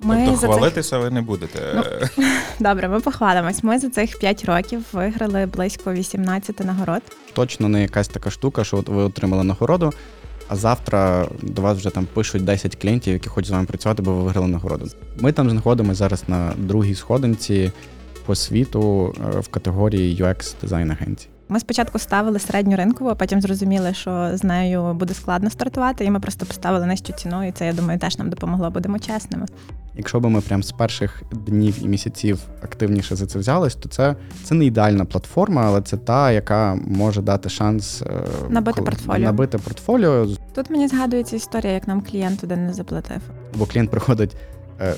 Ми тобто за цих... хвалитися ви не будете. Ну, Добре, ми похвалимось. Ми за цих 5 років виграли близько 18 нагород. Точно не якась така штука, що от ви отримали нагороду, а завтра до вас вже там пишуть 10 клієнтів, які хочуть з вами працювати, бо ви виграли нагороду. Ми там знаходимося зараз на другій сходинці по світу е, в категорії UX дизайн агенцій. Ми спочатку ставили середню ринкову, а потім зрозуміли, що з нею буде складно стартувати, і ми просто поставили нижчу ціну, і це, я думаю, теж нам допомогло, будемо чесними. Якщо б ми прям з перших днів і місяців активніше за це взялись, то це, це не ідеальна платформа, але це та, яка може дати шанс е, Набити коли- портфоліо. Набити портфоліо, Тут мені згадується історія, як нам клієнт один не заплатив. бо клієнт приходить,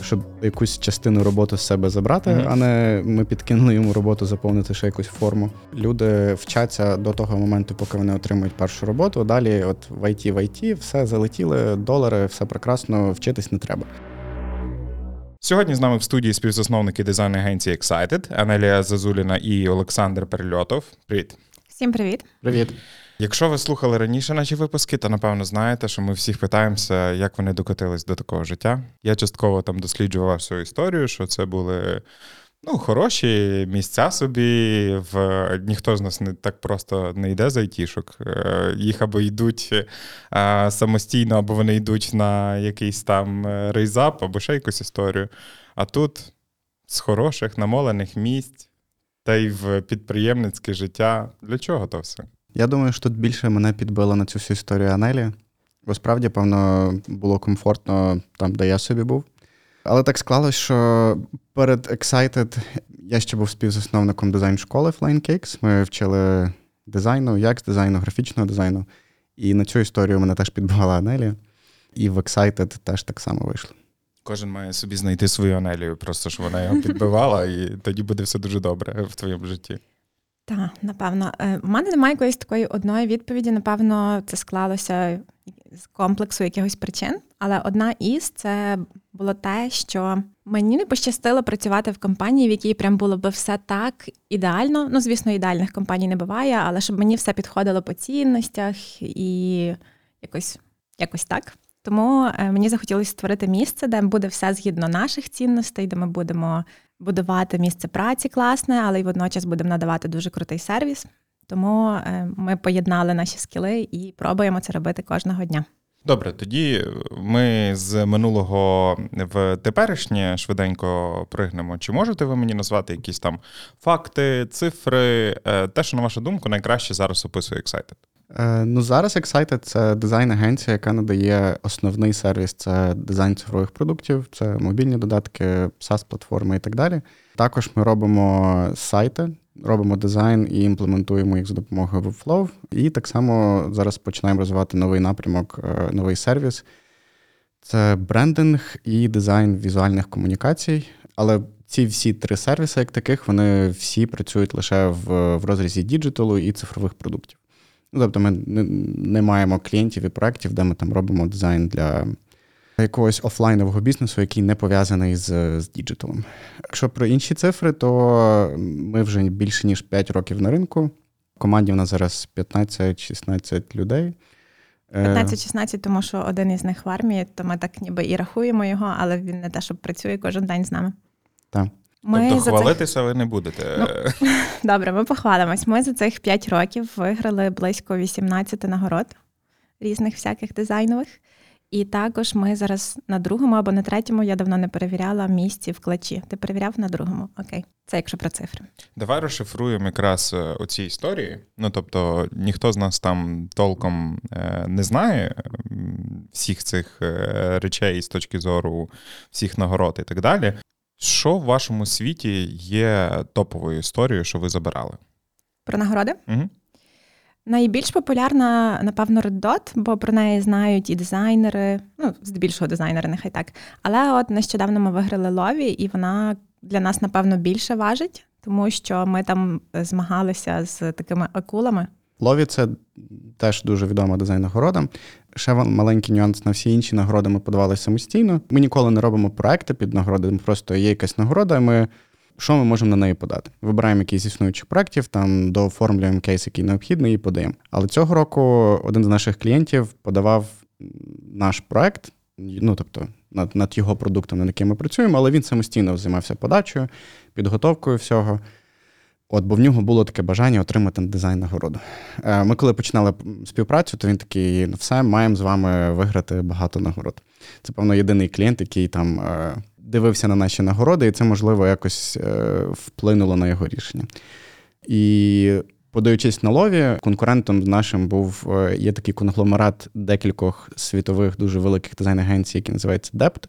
щоб якусь частину роботи з себе забрати, Мгм. а не ми підкинули йому роботу заповнити ще якусь форму. Люди вчаться до того моменту, поки вони отримують першу роботу. Далі, от в IT, в IT, все залетіли, долари, все прекрасно, вчитись не треба. Сьогодні з нами в студії співзасновники дизайн агенції Excited, Анелія Зазуліна і Олександр Перельотов. Привіт. Всім привіт! Привіт. Якщо ви слухали раніше наші випуски, то напевно знаєте, що ми всіх питаємося, як вони докотились до такого життя. Я частково там досліджував всю історію, що це були ну, хороші місця собі. В ніхто з нас не так просто не йде з айтішок. Е, Їх або йдуть е, самостійно, або вони йдуть на якийсь там е, рейзап, або ще якусь історію. А тут з хороших намолених місць. Та й в підприємницьке життя. Для чого то все? Я думаю, що тут більше мене підбила на цю всю історію Анелі. Бо справді, певно, було комфортно там, де я собі був. Але так склалось, що перед Excited я ще був співзасновником дизайн-школи Flying Cakes. Ми вчили дизайну, як з дизайну, графічного дизайну. І на цю історію мене теж підбивала Анелі. І в Excited теж так само вийшло. Кожен має собі знайти свою анелію, просто що вона його підбивала, і тоді буде все дуже добре в твоєму житті. Так, напевно. Е, В мене немає якоїсь такої одної відповіді. Напевно, це склалося з комплексу якихось причин. Але одна із це було те, що мені не пощастило працювати в компанії, в якій прям було би все так ідеально. Ну, звісно, ідеальних компаній не буває, але щоб мені все підходило по цінностях і якось, якось так. Тому е, мені захотілося створити місце, де буде все згідно наших цінностей, де ми будемо будувати місце праці класне, але й водночас будемо надавати дуже крутий сервіс. Тому е, ми поєднали наші скіли і пробуємо це робити кожного дня. Добре, тоді ми з минулого в теперішнє швиденько пригнемо. Чи можете ви мені назвати якісь там факти, цифри, е, те, що на вашу думку найкраще зараз описує Excited? Е, ну, зараз Excited – це дизайн-агенція, яка надає основний сервіс це дизайн цифрових продуктів, це мобільні додатки, SaaS-платформи і так далі. Також ми робимо сайти, робимо дизайн і імплементуємо їх за допомогою Webflow. І так само зараз починаємо розвивати новий напрямок, е, новий сервіс. Це брендинг і дизайн візуальних комунікацій. Але ці всі три сервіси, як таких, вони всі працюють лише в, в розрізі діджиталу і цифрових продуктів. Ну, тобто ми не, не маємо клієнтів і проєктів, де ми там робимо дизайн для якогось офлайнового бізнесу, який не пов'язаний з, з діджиталом. Якщо про інші цифри, то ми вже більше ніж 5 років на ринку. В команді в нас зараз 15-16 людей. Е, 15-16, тому що один із них в армії, то ми так ніби і рахуємо його, але він не те, щоб працює кожен день з нами. Так. Ми тобто за цих... хвалитися ви не будете. Ну, Добре, ми похвалимось. Ми за цих 5 років виграли близько 18 нагород різних всяких дизайнових. І також ми зараз на другому або на третьому, я давно не перевіряла місці в клачі. Ти перевіряв на другому? Окей. Це якщо про цифри. Давай розшифруємо якраз е, оці історії. Ну тобто, ніхто з нас там толком е, не знає всіх цих е, речей з точки зору всіх нагород і так далі. Що в вашому світі є топовою історією, що ви забирали? Про нагороди? Угу. Найбільш популярна, напевно, Red Dot, бо про неї знають і дизайнери, ну, здебільшого дизайнери, нехай так. Але от нещодавно ми виграли лові, і вона для нас, напевно, більше важить, тому що ми там змагалися з такими акулами. Лові це теж дуже відома дизайн-нагорода. Ще маленький нюанс на всі інші нагороди ми подавали самостійно. Ми ніколи не робимо проекти під нагороди, просто є якась нагорода, і ми. Що ми можемо на неї подати? Вибираємо якийсь існуючих проєктів, там дооформлюємо кейс, який необхідний, і подаємо. Але цього року один з наших клієнтів подавав наш проект, ну тобто над над його продуктом, над яким ми працюємо, але він самостійно займався подачею, підготовкою всього. От, бо в нього було таке бажання отримати дизайн нагороду. Е, ми, коли починали співпрацю, то він такий: ну все, маємо з вами виграти багато нагород. Це, певно, єдиний клієнт, який там е, дивився на наші нагороди, і це, можливо, якось е, вплинуло на його рішення. І подаючись на лові, конкурентом нашим був є такий конгломерат декількох світових дуже великих дизайн-агенцій, які називаються Dept.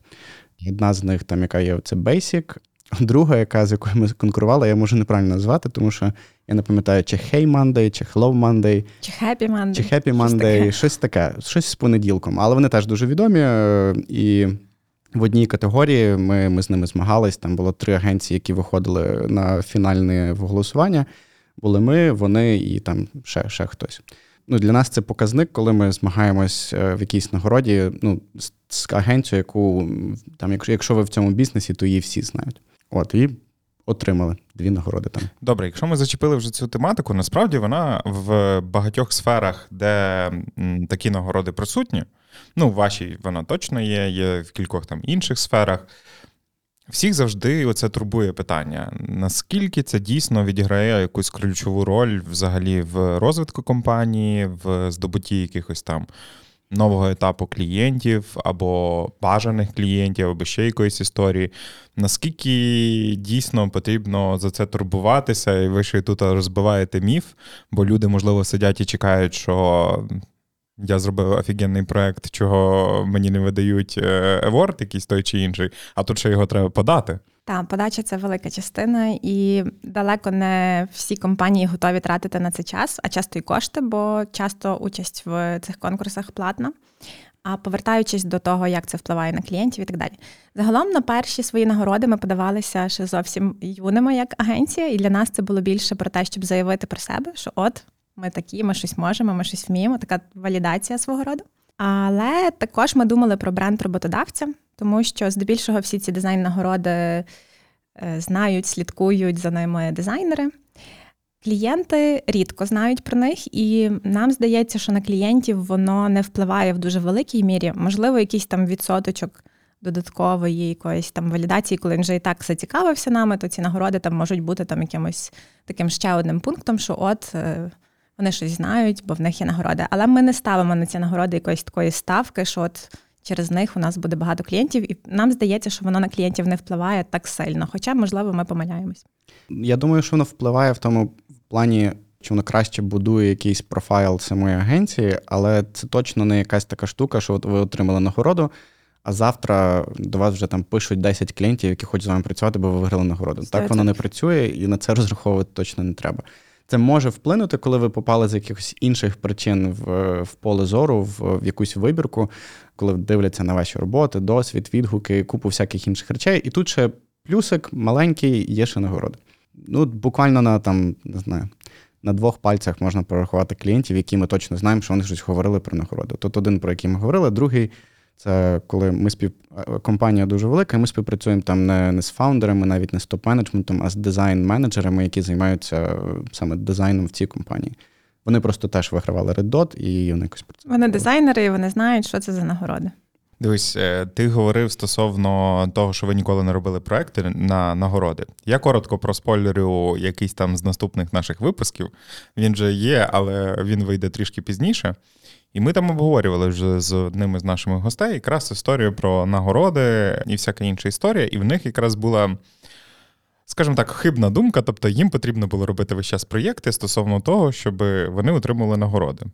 Одна з них, там, яка є, це Basic, Друга, яка з якою ми конкурували, я можу неправильно назвати, тому що я не пам'ятаю, чи Hey Monday, чи Hello Monday, чи Happy Monday, чи Happy Monday, щось таке, щось з понеділком. Але вони теж дуже відомі. Е, і в одній категорії ми ми з ними змагались. Там було три агенції, які виходили на фінальне голосування. Були ми, вони і там ще ще хтось. Ну, Для нас це показник, коли ми змагаємось е, в якійсь нагороді ну, з агенцією, яку там, якщо, якщо ви в цьому бізнесі, то її всі знають. От і отримали дві нагороди там. Добре, якщо ми зачепили вже цю тематику, насправді вона в багатьох сферах, де такі нагороди присутні. Ну, в вашій вона точно є, є в кількох там інших сферах. Всіх завжди оце турбує питання: наскільки це дійсно відіграє якусь ключову роль взагалі в розвитку компанії, в здобутті якихось там нового етапу клієнтів або бажаних клієнтів, або ще якоїсь історії. Наскільки дійсно потрібно за це турбуватися, і ви ще тут розбиваєте міф, бо люди, можливо, сидять і чекають, що. Я зробив офігенний проект, чого мені не видають еворд, якийсь той чи інший, а тут ще його треба подати. Так, подача це велика частина, і далеко не всі компанії готові тратити на це час, а часто й кошти, бо часто участь в цих конкурсах платна. А повертаючись до того, як це впливає на клієнтів і так далі. Загалом на перші свої нагороди ми подавалися ще зовсім юними як агенція, і для нас це було більше про те, щоб заявити про себе, що от ми такі, ми щось можемо, ми щось вміємо, така валідація свого роду. Але також ми думали про бренд роботодавця, тому що здебільшого всі ці дизайн-нагороди е, знають, слідкують за ними дизайнери. Клієнти рідко знають про них, і нам здається, що на клієнтів воно не впливає в дуже великій мірі. Можливо, якийсь там відсоточок додаткової якоїсь там валідації, коли він вже і так зацікавився нами, то ці нагороди там можуть бути там якимось таким ще одним пунктом, що от е, вони щось знають, бо в них є нагороди. Але ми не ставимо на ці нагороди якоїсь такої ставки, що от через них у нас буде багато клієнтів, і нам здається, що воно на клієнтів не впливає так сильно. Хоча, можливо, ми помиляємось. Я думаю, що воно впливає в тому плані. Чи воно краще будує якийсь профайл самої агенції, але це точно не якась така штука, що от ви отримали нагороду, а завтра до вас вже там пишуть 10 клієнтів, які хочуть з вами працювати, бо ви виграли нагороду. Так воно не працює, і на це розраховувати точно не треба. Це може вплинути, коли ви попали з якихось інших причин в в поле зору, в, в якусь вибірку, коли дивляться на ваші роботи, досвід, відгуки, купу всяких інших речей. І тут ще плюсик маленький, є ще нагороди. Ну, буквально на там, не знаю, на двох пальцях можна порахувати клієнтів, які ми точно знаємо, що вони щось говорили про нагороду. Тут один, про який ми говорили, другий це коли ми спів е, компанія дуже велика, і ми співпрацюємо там не, не з фаундерами, навіть не з топ-менеджментом, а з дизайн-менеджерами, які займаються е, саме дизайном в цій компанії. Вони просто теж вигравали Red Dot і вони якось працювали. Вони дизайнери, і вони знають, що це за нагороди. Дивись, е, ти говорив стосовно того, що ви ніколи не робили проекти на нагороди. Я коротко проспойлерю якийсь там з наступних наших випусків. Він же є, але він вийде трішки пізніше. І ми там обговорювали вже з одним із нашими гостей якраз історію про нагороди і всяка інша історія. І в них якраз була, скажімо так, хибна думка. Тобто їм потрібно було робити весь час проєкти стосовно того, щоб вони отримали нагороди.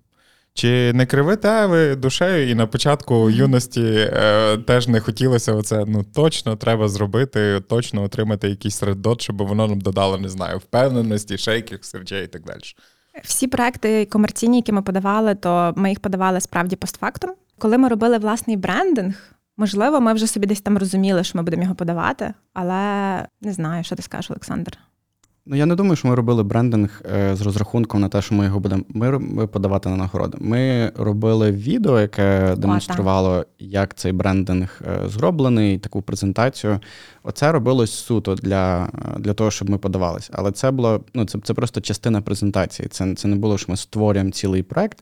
Чи не кривите ви душею, і на початку юності е, теж не хотілося оце, ну точно треба зробити, точно отримати якийсь реддот, щоб воно нам додало, не знаю, впевненості, шейків, серджей і так далі. Всі проекти комерційні, які ми подавали, то ми їх подавали справді постфактум. Коли ми робили власний брендинг, можливо, ми вже собі десь там розуміли, що ми будемо його подавати, але не знаю, що ти скажеш, Олександр. Ну, я не думаю, що ми робили брендинг е, з розрахунком на те, що ми його будемо ми подавати на нагороди. Ми робили відео, яке демонструвало, як цей брендинг е, зроблений, таку презентацію. Оце робилось суто для для того, щоб ми подавалися. Але це було ну, це це просто частина презентації. Це це не було, що ми створюємо цілий проект.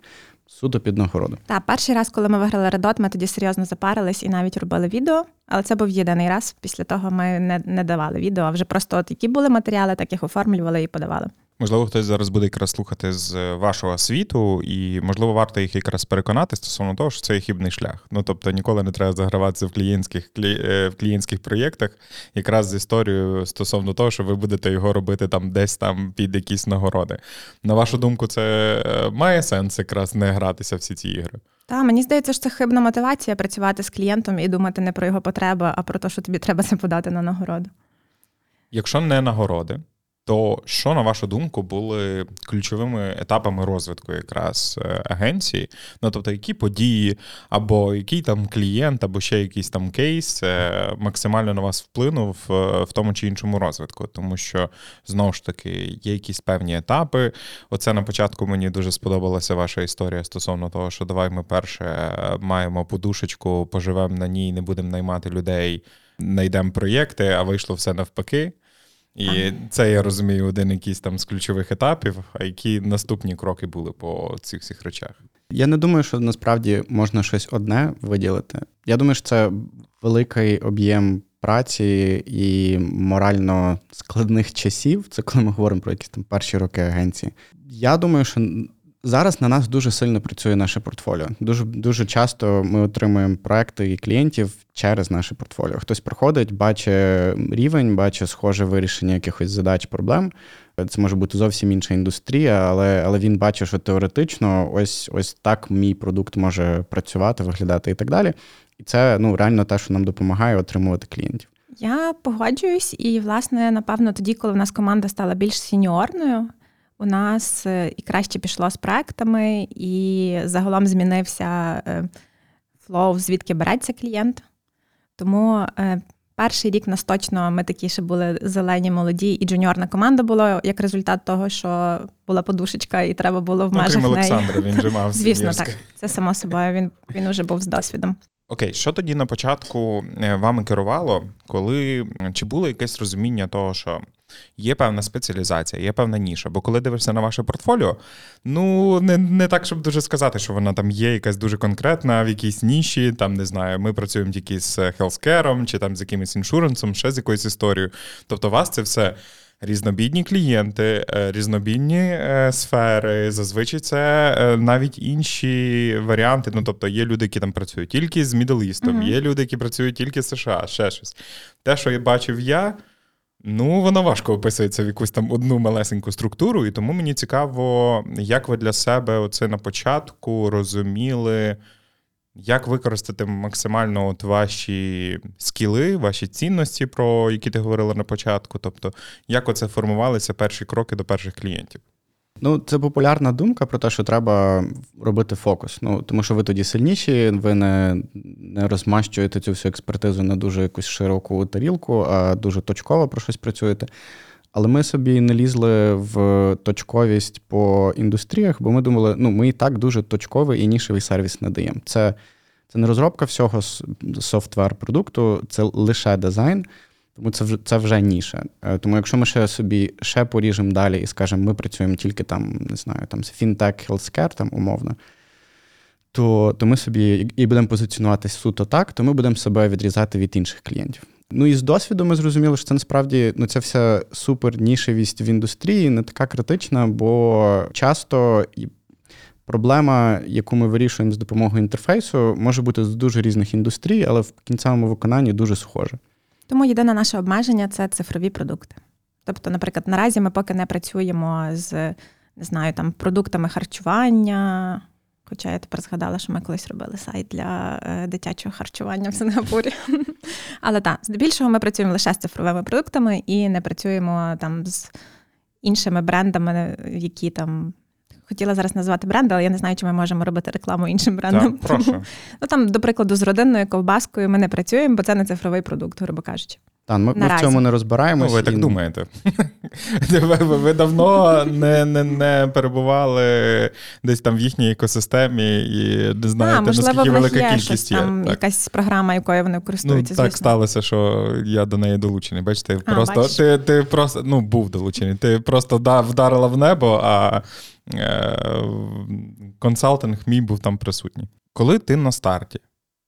Суто під нагороду. Так, перший раз, коли ми виграли Редот, ми тоді серйозно запарились і навіть робили відео. Але це був єдиний раз. Після того ми не не давали відео, а вже просто от які були матеріали, так їх оформлювали і подавали. Можливо, хтось зараз буде якраз слухати з вашого світу, і можливо варто їх якраз переконати стосовно того, що це є хібний шлях. Ну тобто ніколи не треба заграватися в клієнтських е, в клієнтських проєктах, якраз з історією стосовно того, що ви будете його робити там десь там під якісь нагороди. На вашу думку, це е, має сенс якраз не гратися в всі ці ігри. Та мені здається, що це хибна мотивація працювати з клієнтом і думати не про його потреби, а про те, що тобі треба це подати на нагороду. Якщо не нагороди, то що, на вашу думку, були ключовими етапами розвитку якраз е, агенції? Ну тобто, які події, або який там клієнт, або ще якийсь там кейс е, максимально на вас вплинув е, в тому чи іншому розвитку? Тому що знову ж таки є якісь певні етапи. Оце на початку мені дуже сподобалася ваша історія стосовно того, що давай ми перше маємо подушечку, поживемо на ній, не будемо наймати людей, знайдемо проєкти, а вийшло все навпаки. І це я розумію один якийсь там з ключових етапів. А які наступні кроки були по цих всіх речах? Я не думаю, що насправді можна щось одне виділити. Я думаю, що це великий об'єм праці і морально складних часів. Це коли ми говоримо про якісь там перші роки агенції. Я думаю, що Зараз на нас дуже сильно працює наше портфоліо. Дуже дуже часто ми отримуємо проекти і клієнтів через наше портфоліо. Хтось приходить, бачить рівень, бачить схоже вирішення якихось задач, проблем. Це може бути зовсім інша індустрія, але але він бачить, що теоретично ось ось так мій продукт може працювати, виглядати і так далі. І це ну реально те, що нам допомагає отримувати клієнтів. Я погоджуюсь, і власне, напевно, тоді, коли в нас команда стала більш сіньорною у нас е, і краще пішло з проектами, і загалом змінився е, флоу, звідки береться клієнт. Тому е, перший рік нас точно ми такі ще були зелені, молоді, і джуніорна команда була як результат того, що була подушечка, і треба було в ну, межах неї. Олександра, він же мав Звісно, так. Це само собою. Він він вже був з досвідом. Окей, що тоді на початку вами керувало, коли чи було якесь розуміння того, що Є певна спеціалізація, є певна ніша. Бо коли дивишся на ваше портфоліо, ну не не так, щоб дуже сказати, що вона там є якась дуже конкретна в якійсь ніші. Там не знаю, ми працюємо тільки з хелскером, чи там з якимось іншуренсом, ще з якоюсь історією. Тобто, у вас це все. Різнобідні клієнти, е, різнобідні е, сфери. Зазвичай це е, навіть інші варіанти. Ну, тобто, є люди, які там працюють тільки з Мідл-Істом, uh-huh. є люди, які працюють тільки з США, ще щось. Те, що я бачив я, Ну, воно важко описується в якусь там одну малесеньку структуру, і тому мені цікаво, як ви для себе оце на початку розуміли, як використати максимально от ваші скіли, ваші цінності, про які ти говорила на початку. Тобто, як оце формувалися перші кроки до перших клієнтів? Ну, це популярна думка про те, що треба робити фокус. Ну, тому що ви тоді сильніші, ви не не розмащуєте цю всю експертизу на дуже якусь широку тарілку, а дуже точково про щось працюєте. Але ми собі не лізли в точковість по індустріях, бо ми думали, ну ми і так дуже точковий і нішевий сервіс надаємо. Це, Це не розробка всього софтвер продукту, це лише дизайн. Тому це вже це вже ніша. Е, тому якщо ми ще собі ще поріжемо далі і скажемо, ми працюємо тільки там, не знаю, там фінтек, healthcare, там умовно, то то ми собі і будемо позиціонуватися суто так, то ми будемо себе відрізати від інших клієнтів. Ну і з досвіду ми зрозуміли, що це насправді ну, ця вся супер нішевість в індустрії не така критична, бо часто проблема, яку ми вирішуємо з допомогою інтерфейсу, може бути з дуже різних індустрій, але в кінцевому виконанні дуже схоже. Тому єдине наше обмеження це цифрові продукти. Тобто, наприклад, наразі ми поки не працюємо з не знаю, там продуктами харчування. Хоча я тепер згадала, що ми колись робили сайт для е, дитячого харчування в Сингапурі. Але так, здебільшого ми працюємо лише з цифровими продуктами і не працюємо там з іншими брендами, які там хотіла зараз назвати бренд, але я не знаю, чи ми можемо робити рекламу іншим брендам. Так, прошу. Ну там, до прикладу, з родинною ковбаскою ми не працюємо, бо це не цифровий продукт, грубо кажучи. Так, ми, ми в цьому не розбираємось. Ну, ви так думаєте. Ви, ви давно не не, не перебували десь там в їхній екосистемі і не знаєте, а, можливо, наскільки велика є кількість є. Там так. якась програма, якою вони користуються. Ну, Так звісно. сталося, що я до неї долучений. Бачите, а, просто бачиш. ти ти просто ну, був долучений. Ти просто да, вдарила в небо, а е, консалтинг мій був там присутній. Коли ти на старті,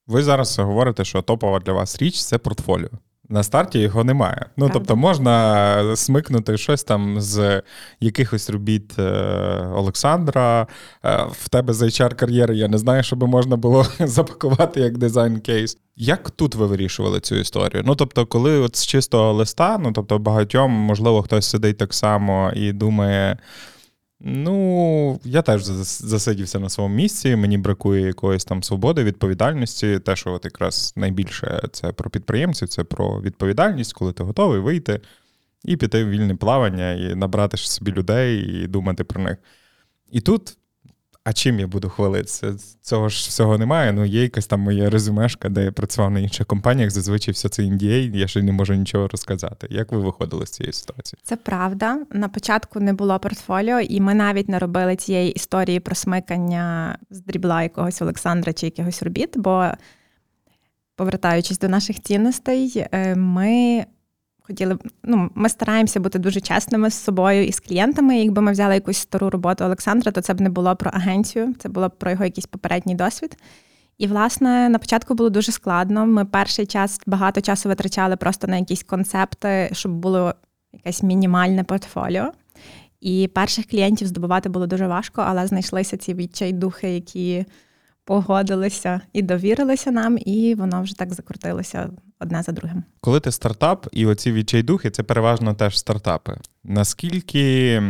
ви зараз говорите, що топова для вас річ це портфоліо. На старті його немає. Ну, Правда. тобто, можна смикнути щось там з якихось робіт е, Олександра. Е, в тебе з HR кар'єри я не знаю, щоб можна було запакувати як дизайн кейс. Як тут ви вирішували цю історію? Ну тобто, коли от з чистого листа, ну тобто, багатьом, можливо, хтось сидить так само і думає. Ну, я теж засидівся на своєму місці. Мені бракує якоїсь там свободи, відповідальності. Те, що от якраз найбільше це про підприємців, це про відповідальність, коли ти готовий вийти і піти в вільне плавання, і набрати собі людей, і думати про них. І тут а чим я буду хвалитися? Цього ж всього немає. Ну, є якась там моя резюмешка, де я працював на інших компаніях. Зазвичай все це NDA, я ще не можу нічого розказати. Як ви виходили з цієї ситуації? Це правда. На початку не було портфоліо, і ми навіть не робили цієї історії про смикання з дрібла якогось Олександра чи якихось робіт. Бо, повертаючись до наших цінностей, е, ми хотіли ну, ми стараємося бути дуже чесними з собою і з клієнтами. Якби ми взяли якусь стару роботу Олександра, то це б не було про агенцію, це було б про його якийсь попередній досвід. І, власне, на початку було дуже складно. Ми перший час багато часу витрачали просто на якісь концепти, щоб було якесь мінімальне портфоліо. І перших клієнтів здобувати було дуже важко, але знайшлися ці відчайдухи, які погодилися і довірилися нам, і воно вже так закрутилося одне за другим. Коли ти стартап, і оці відчайдухи, це переважно теж стартапи. Наскільки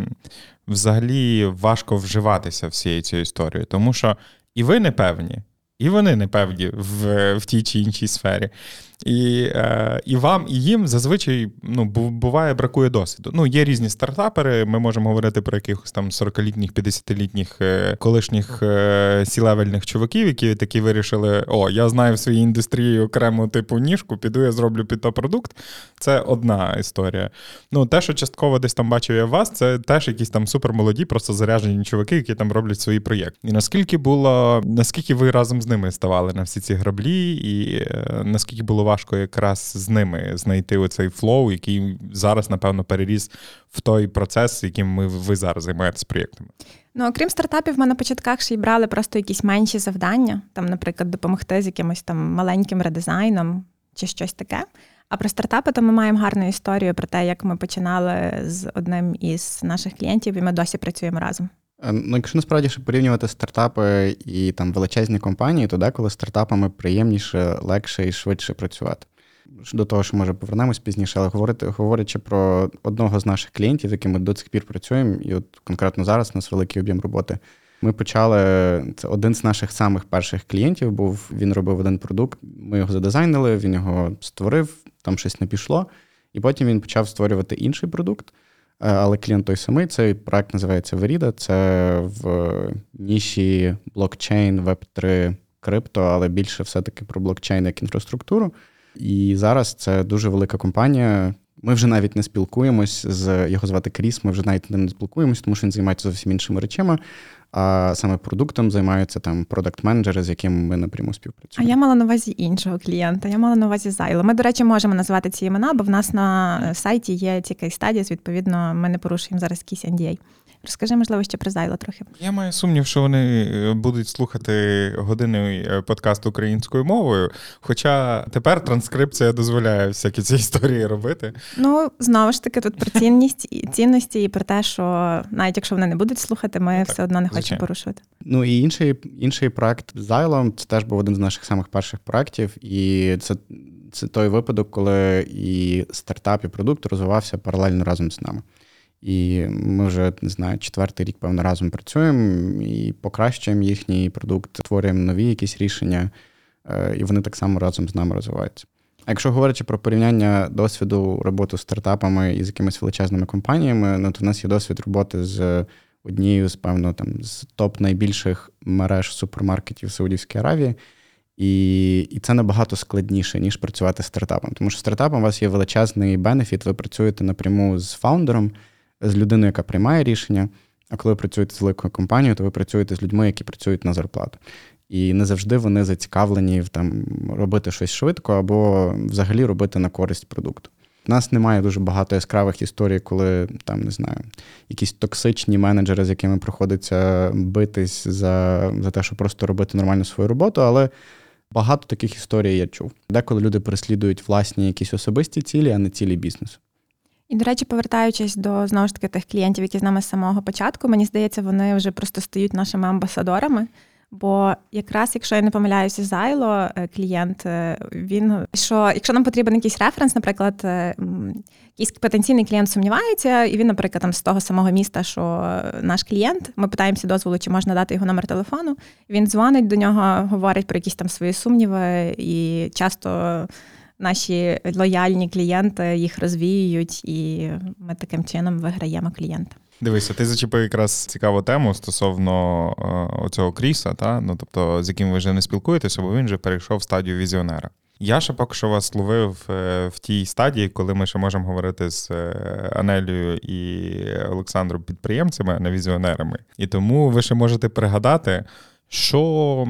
взагалі важко вживатися всією цією історією? Тому що і ви не певні, і вони не певні в в тій чи іншій сфері. І е, і вам, і їм зазвичай ну, буває, бракує досвіду. Ну, Є різні стартапери, ми можемо говорити про якихось там 40-літніх, 50-літніх е, колишніх е, сілевельних чуваків, які такі вирішили: о, я знаю в своїй індустрії окрему типу ніжку, піду, я зроблю під то продукт. Це одна історія. Ну, Те, що частково десь там бачив я у вас, це теж якісь там супермолоді, просто заряжені чуваки, які там роблять свої проєкти. І наскільки було, наскільки ви разом з ними ставали на всі ці граблі, і е, наскільки було важко якраз з ними знайти оцей флоу, який зараз, напевно, переріс в той процес, яким ми ви зараз займаєтесь проєктами. Ну, окрім стартапів, ми на початках ще й брали просто якісь менші завдання, там, наприклад, допомогти з якимось там маленьким редизайном чи щось таке. А про стартапи, то ми маємо гарну історію про те, як ми починали з одним із наших клієнтів, і ми досі працюємо разом. Е, ну, якщо насправді ще порівнювати стартапи і там величезні компанії, то деколи стартапами приємніше, легше і швидше працювати. До того, що може повернемось пізніше, але говорити, говорячи про одного з наших клієнтів, яким ми до цих пір працюємо, і от конкретно зараз у нас великий об'єм роботи. Ми почали. Це один з наших самих перших клієнтів був. Він робив один продукт. Ми його задизайнили, він його створив, там щось не пішло. І потім він почав створювати інший продукт. Е, але клієнт той самий. Цей проект називається Verida. Це в ніші блокчейн, Web3, крипто, але більше все-таки про блокчейн як інфраструктуру. І зараз це дуже велика компанія. Ми вже навіть не спілкуємось з його звати Кріс. Ми вже навіть не спілкуємось, тому що він займається зовсім іншими речами. А саме продуктом займаються там продакт-менеджери, з яким ми напряму співпрацюємо. А я мала на увазі іншого клієнта. Я мала на увазі Зайло. Ми, до речі, можемо називати ці імена, бо в нас на сайті є ці кейс-стадіс, відповідно, ми не порушуємо зараз якісь NDA. Розкажи, можливо, ще про Зайло трохи. Я маю сумнів, що вони е, будуть слухати години е, подкаст українською мовою. Хоча тепер транскрипція дозволяє всякі ці історії робити. Ну, знову ж таки, тут про цінність і цінності, і про те, що навіть якщо вони не будуть слухати, ми ну, так, все одно не хочемо порушувати. Ну і інший інший проект Зайлом це теж був один з наших самих перших проєктів, і це. Це той випадок, коли і стартап, і продукт розвивався паралельно разом з нами. І ми вже не знаю, четвертий рік, певно, разом працюємо і покращуємо їхній продукт, створюємо нові якісь рішення, е, і вони так само разом з нами розвиваються. А якщо говорячи про порівняння досвіду роботи з стартапами і з якимись величезними компаніями, ну то в нас є досвід роботи з однією з певно там з топ найбільших мереж супермаркетів Саудівської Аравії. І і це набагато складніше, ніж працювати з стартапом. Тому що стартапом у вас є величезний бенефіт, ви працюєте напряму з фаундером, з людиною, яка приймає рішення. А коли ви працюєте з великою компанією, то ви працюєте з людьми, які працюють на зарплату. І не завжди вони зацікавлені в там робити щось швидко або взагалі робити на користь продукту. У нас немає дуже багато яскравих історій, коли там не знаю, якісь токсичні менеджери, з якими приходиться битись за за те, щоб просто робити нормально свою роботу, але багато таких історій я чув. Деколи люди переслідують власні якісь особисті цілі, а не цілі бізнесу. І, до речі, повертаючись до знову ж таки тих клієнтів, які з нами з самого початку, мені здається, вони вже просто стають нашими амбасадорами. Бо якраз, якщо я не помиляюся, зайло е, клієнт, е, він що, якщо нам потрібен якийсь референс, наприклад, е, якийсь потенційний клієнт сумнівається, і він, наприклад, там з того самого міста, що наш клієнт, ми питаємося дозволу, чи можна дати його номер телефону. Він дзвонить до нього, говорить про якісь там свої сумніви, і часто наші лояльні клієнти їх розвіюють, і ми таким чином виграємо клієнта. Дивися, ти зачепив якраз цікаву тему стосовно е, оцього Кріса, та? ну тобто з яким ви вже не спілкуєтеся, бо він вже перейшов в стадію візіонера. Я ще поки що вас ловив е, в тій стадії, коли ми ще можемо говорити з е, Анелією і Олександром підприємцями, а не візіонерами. І тому ви ще можете пригадати, що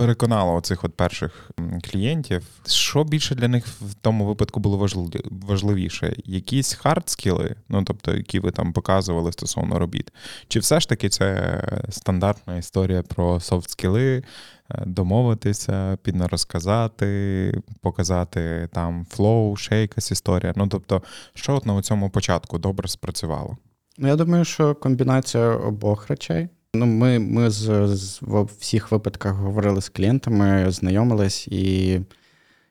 переконало оцих от перших клієнтів, що більше для них в тому випадку було важливіше? Якісь хардскіли, ну тобто, які ви там показували стосовно робіт, чи все ж таки це стандартна історія про софт-скіли, е, домовитися, піти розказати, показати там флоу, ще якась історія. Ну тобто, що от на цьому початку добре спрацювало? Ну, я думаю, що комбінація обох речей. Ну, Ми ми з, з, в всіх випадках говорили з клієнтами, знайомились, і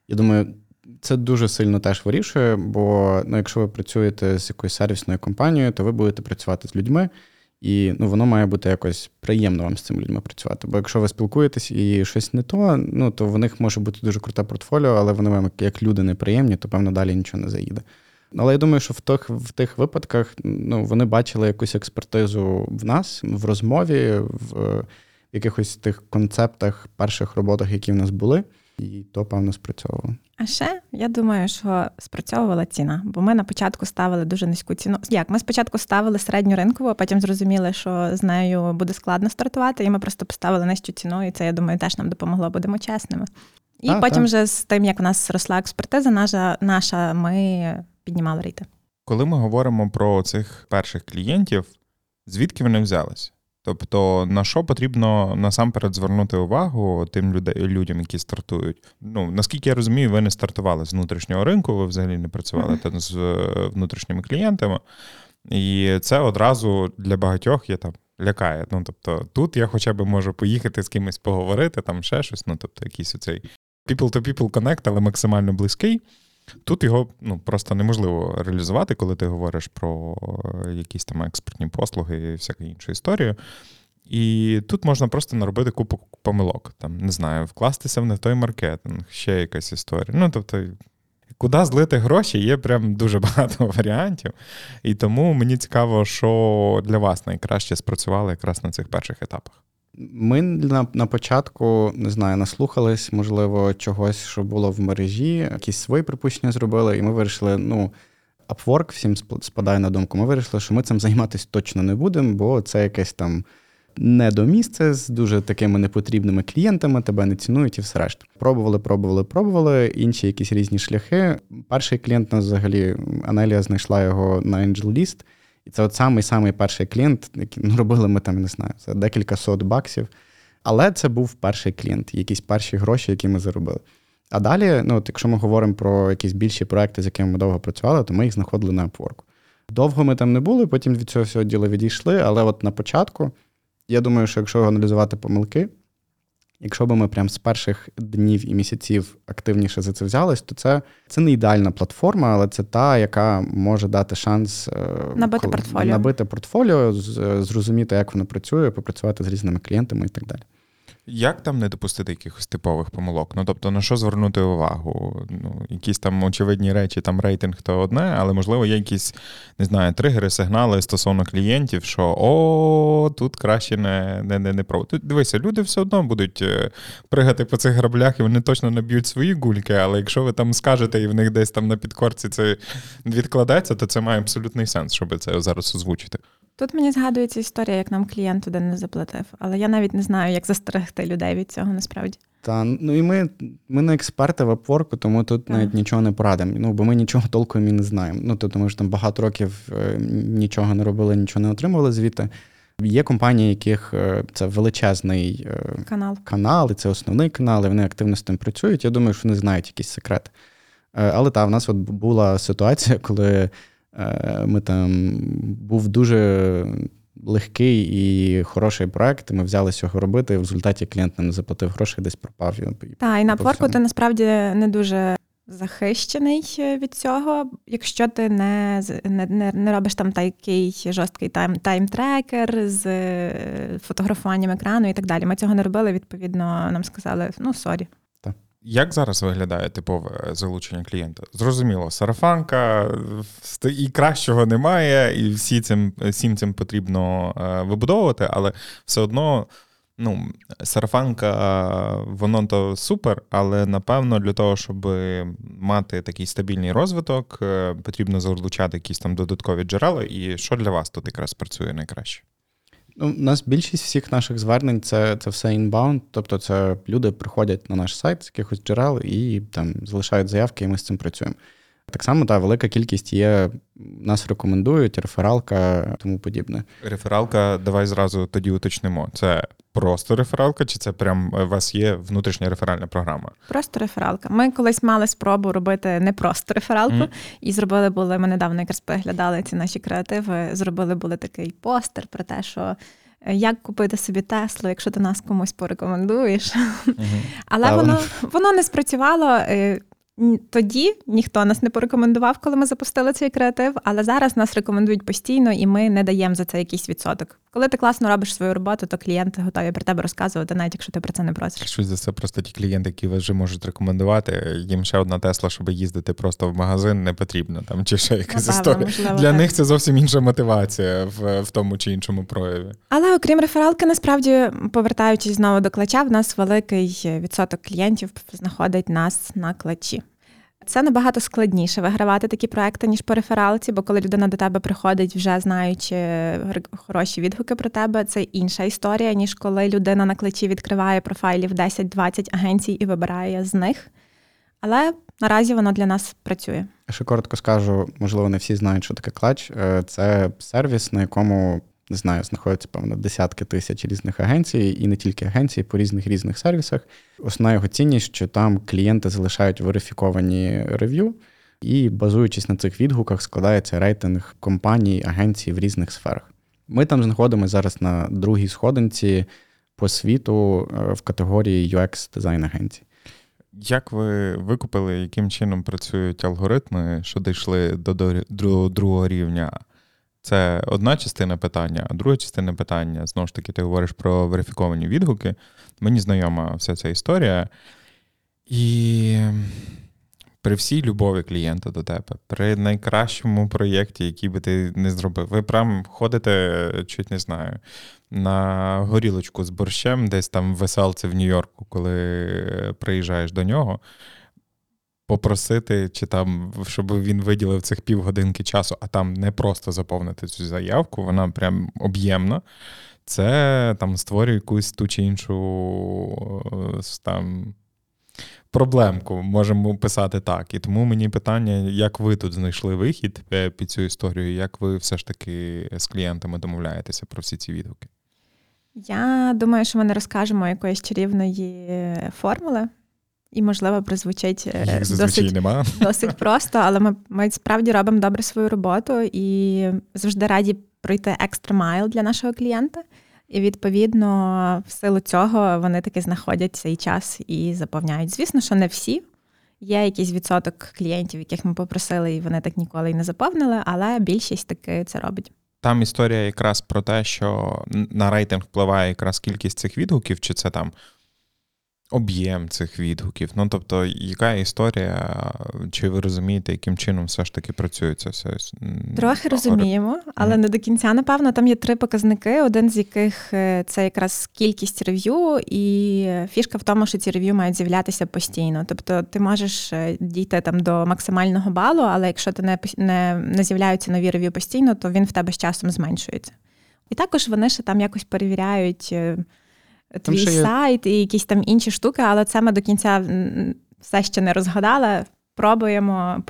я думаю, це дуже сильно теж вирішує, бо ну, якщо ви працюєте з якоюсь сервісною компанією, то ви будете працювати з людьми, і ну, воно має бути якось приємно вам з цими людьми працювати. Бо якщо ви спілкуєтесь і щось не то, ну то в них може бути дуже круте портфоліо, але вони вам як люди неприємні, то певно далі нічого не заїде. Але я думаю, що в тих в тих випадках ну, вони бачили якусь експертизу в нас в розмові, в якихось тих концептах, перших роботах, які в нас були, і то певно спрацьовувало. А ще я думаю, що спрацьовувала ціна, бо ми на початку ставили дуже низьку ціну. Як ми спочатку ставили середню ринкову, а потім зрозуміли, що з нею буде складно стартувати, і ми просто поставили нижчу ціну, і це я думаю теж нам допомогло, будемо чесними. І а, потім, так. вже з тим, як у нас росла експертиза, наша наша ми піднімали рейти. Коли ми говоримо про цих перших клієнтів, звідки вони взялися? Тобто, на що потрібно насамперед звернути увагу тим людям, які стартують? Ну наскільки я розумію, ви не стартували з внутрішнього ринку, ви взагалі не працювали mm-hmm. з е, внутрішніми клієнтами, і це одразу для багатьох є там. Лякає. Ну, тобто, тут я хоча б можу поїхати з кимось поговорити, там ще щось. Ну, тобто, якийсь оцей people-to-people connect, але максимально близький. Тут його ну, просто неможливо реалізувати, коли ти говориш про якісь там експортні послуги і всяку іншу історію. І тут можна просто наробити купу помилок. Там, Не знаю, вкластися в не той маркетинг, ще якась історія. Ну, тобто, куди злити гроші, є прям дуже багато варіантів. І тому мені цікаво, що для вас найкраще спрацювало якраз на цих перших етапах. Ми на на початку не знаю, наслухались, можливо, чогось, що було в мережі, якісь свої припущення зробили, і ми вирішили, ну. Upwork всім спадає на думку. Ми вирішили, що ми цим займатися точно не будемо, бо це якесь там не до місця з дуже такими непотрібними клієнтами, тебе не цінують і все решта. Пробували, пробували, пробували. Інші якісь різні шляхи. Перший клієнт нас взагалі Анелія знайшла його на AngelList, і це от самий самий перший клієнт, який ну, робили ми там, не знаю, за декілька сот баксів. Але це був перший клієнт, якісь перші гроші, які ми заробили. А далі, ну, от якщо ми говоримо про якісь більші проекти, з якими ми довго працювали, то ми їх знаходили на Upwork. Довго ми там не були, потім від цього всього діла відійшли. Але от на початку, я думаю, що якщо аналізувати помилки, Якщо б ми прям з перших днів і місяців активніше за це взялись, то це це не ідеальна платформа, але це та, яка може дати шанс е, набити коли, портфоліо, набити портфоліо, зрозуміти, як воно працює, попрацювати з різними клієнтами і так далі. Як там не допустити якихось типових помилок? Ну тобто, на що звернути увагу? Ну, Якісь там очевидні речі, там рейтинг то одне, але можливо є якісь, не знаю, тригери, сигнали стосовно клієнтів, що о, тут краще не не, не, не про. Тут дивися, люди все одно будуть е, пригати по цих граблях, і вони точно наб'ють свої гульки, але якщо ви там скажете і в них десь там на підкорці це відкладеться, то це має абсолютний сенс, щоб це зараз озвучити. Тут мені згадується історія, як нам клієнт один не заплатив, але я навіть не знаю, як застерегти людей від цього насправді. Та ну і ми ми не експерти в Upwork, тому тут так. навіть нічого не порадимо. Ну бо ми нічого толком і не знаємо. Ну тобто ми ж там багато років е, нічого не робили, нічого не отримували звідти. Є компанії, яких е, це величезний е, канал, канал, і це основний канал, і вони активно з тим працюють. Я думаю, що вони знають якісь секрети. Але так, в нас от була ситуація, коли ми там був дуже легкий і хороший проект. Ми взялися його робити. і В результаті клієнт нам заплатив грошей, десь пропав. Так, і на Форку ти насправді не дуже. Захищений від цього, якщо ти не не, не, робиш там такий жорсткий тайм, тайм-трекер з фотографуванням екрану і так далі. Ми цього не робили. Відповідно, нам сказали: ну сорі. Як зараз виглядає типове залучення клієнта? Зрозуміло, сарафанка і кращого немає, і всі цим всім цим потрібно е, вибудовувати, але все одно ну, сарафанка, воно то супер, але напевно для того, щоб мати такий стабільний розвиток, е, потрібно залучати якісь там додаткові джерела. І що для вас тут якраз працює найкраще? Ну, У нас більшість всіх наших звернень це це все інбаунд, тобто це люди приходять на наш сайт з якихось джерел і там залишають заявки, і ми з цим працюємо. Так само, та велика кількість є, нас рекомендують, рефералка тому подібне. Рефералка, давай зразу тоді уточнимо. Це просто рефералка, чи це прям у вас є внутрішня реферальна програма? Просто рефералка. Ми колись мали спробу робити не просто рефералку, mm. і зробили були. Ми недавно якраз переглядали ці наші креативи. Зробили були такий постер про те, що. Е, як купити собі Теслу, якщо ти нас комусь порекомендуєш? Uh-huh. Але воно воно не спрацювало. Тоді ніхто нас не порекомендував, коли ми запустили цей креатив, але зараз нас рекомендують постійно, і ми не даємо за це якийсь відсоток. Коли ти класно робиш свою роботу, то клієнти готові про тебе розказувати, навіть якщо ти про це не просиш. Щось за це просто ті клієнти, які вже можуть рекомендувати. Їм ще одна Тесла, щоб їздити просто в магазин, не потрібно там чи ще якась Напевно, історія. Можливо, Для так. них це зовсім інша мотивація в, в тому чи іншому прояві. Але окрім рефералки, насправді повертаючись знову до клача, в нас великий відсоток клієнтів знаходить нас на клачі. Це набагато складніше вигравати такі проекти, ніж по рефералці, бо коли людина до тебе приходить, вже знаючи хороші відгуки про тебе, це інша історія, ніж коли людина на кличі відкриває профайлів 10-20 агенцій і вибирає з них. Але наразі воно для нас працює. Ще коротко скажу, можливо, не всі знають, що таке клач. Е, це сервіс, на якому не знаю, знаходяться певно десятки тисяч різних агенцій, і не тільки агенцій, по різних різних сервісах. Основна його цінність, що там клієнти залишають верифіковані рев'ю, і, базуючись на цих відгуках, складається рейтинг компаній, агенцій в різних сферах. Ми там знаходимося зараз на другій сходинці по світу е, в категорії UX дизайн агенцій. Як ви викупили, яким чином працюють алгоритми, що дійшли до другого рівня? Це одна частина питання, а друга частина питання, знову ж таки, ти говориш про верифіковані відгуки. Мені знайома вся ця історія. І при всій любові клієнта до тебе, при найкращому проєкті, який би ти не зробив, ви прям ходите, чуть не знаю, на горілочку з борщем, десь там в веселці в Нью-Йорку, коли приїжджаєш до нього попросити, чи там, щоб він виділив цих півгодинки часу, а там не просто заповнити цю заявку, вона прям об'ємна. Це там створює якусь ту чи іншу е, там. Проблемку можемо писати так. І тому мені питання, як ви тут знайшли вихід е, під цю історію, як ви все ж таки з клієнтами домовляєтеся про всі ці відгуки? Я думаю, що ми не розкажемо якоїсь чарівної формули. І, можливо, прозвучить е, досить нема. досить просто, але ми ми справді робимо добре свою роботу і завжди раді пройти екстра майл для нашого клієнта. І відповідно, в силу цього вони таки знаходять цей час і заповняють. Звісно, що не всі. Є якийсь відсоток клієнтів, яких ми попросили, і вони так ніколи й не заповнили, але більшість таки це робить. Там історія якраз про те, що на рейтинг впливає якраз кількість цих відгуків, чи це там об'єм цих відгуків? Ну тобто, яка історія? Чи ви розумієте, яким чином все ж таки працює це все? Трохи розуміємо, але mm. не до кінця, напевно, там є три показники, один з яких е, це якраз кількість рев'ю, і фішка в тому, що ці рев'ю мають з'являтися постійно. Тобто ти можеш е, дійти там до максимального балу, але якщо ти не не, не з'являються нові рев'ю постійно, то він в тебе з часом зменшується. І також вони ще там якось перевіряють е, твій є... сайт і якісь там інші штуки, але це ми до кінця все ще не розгадали. Пробуємо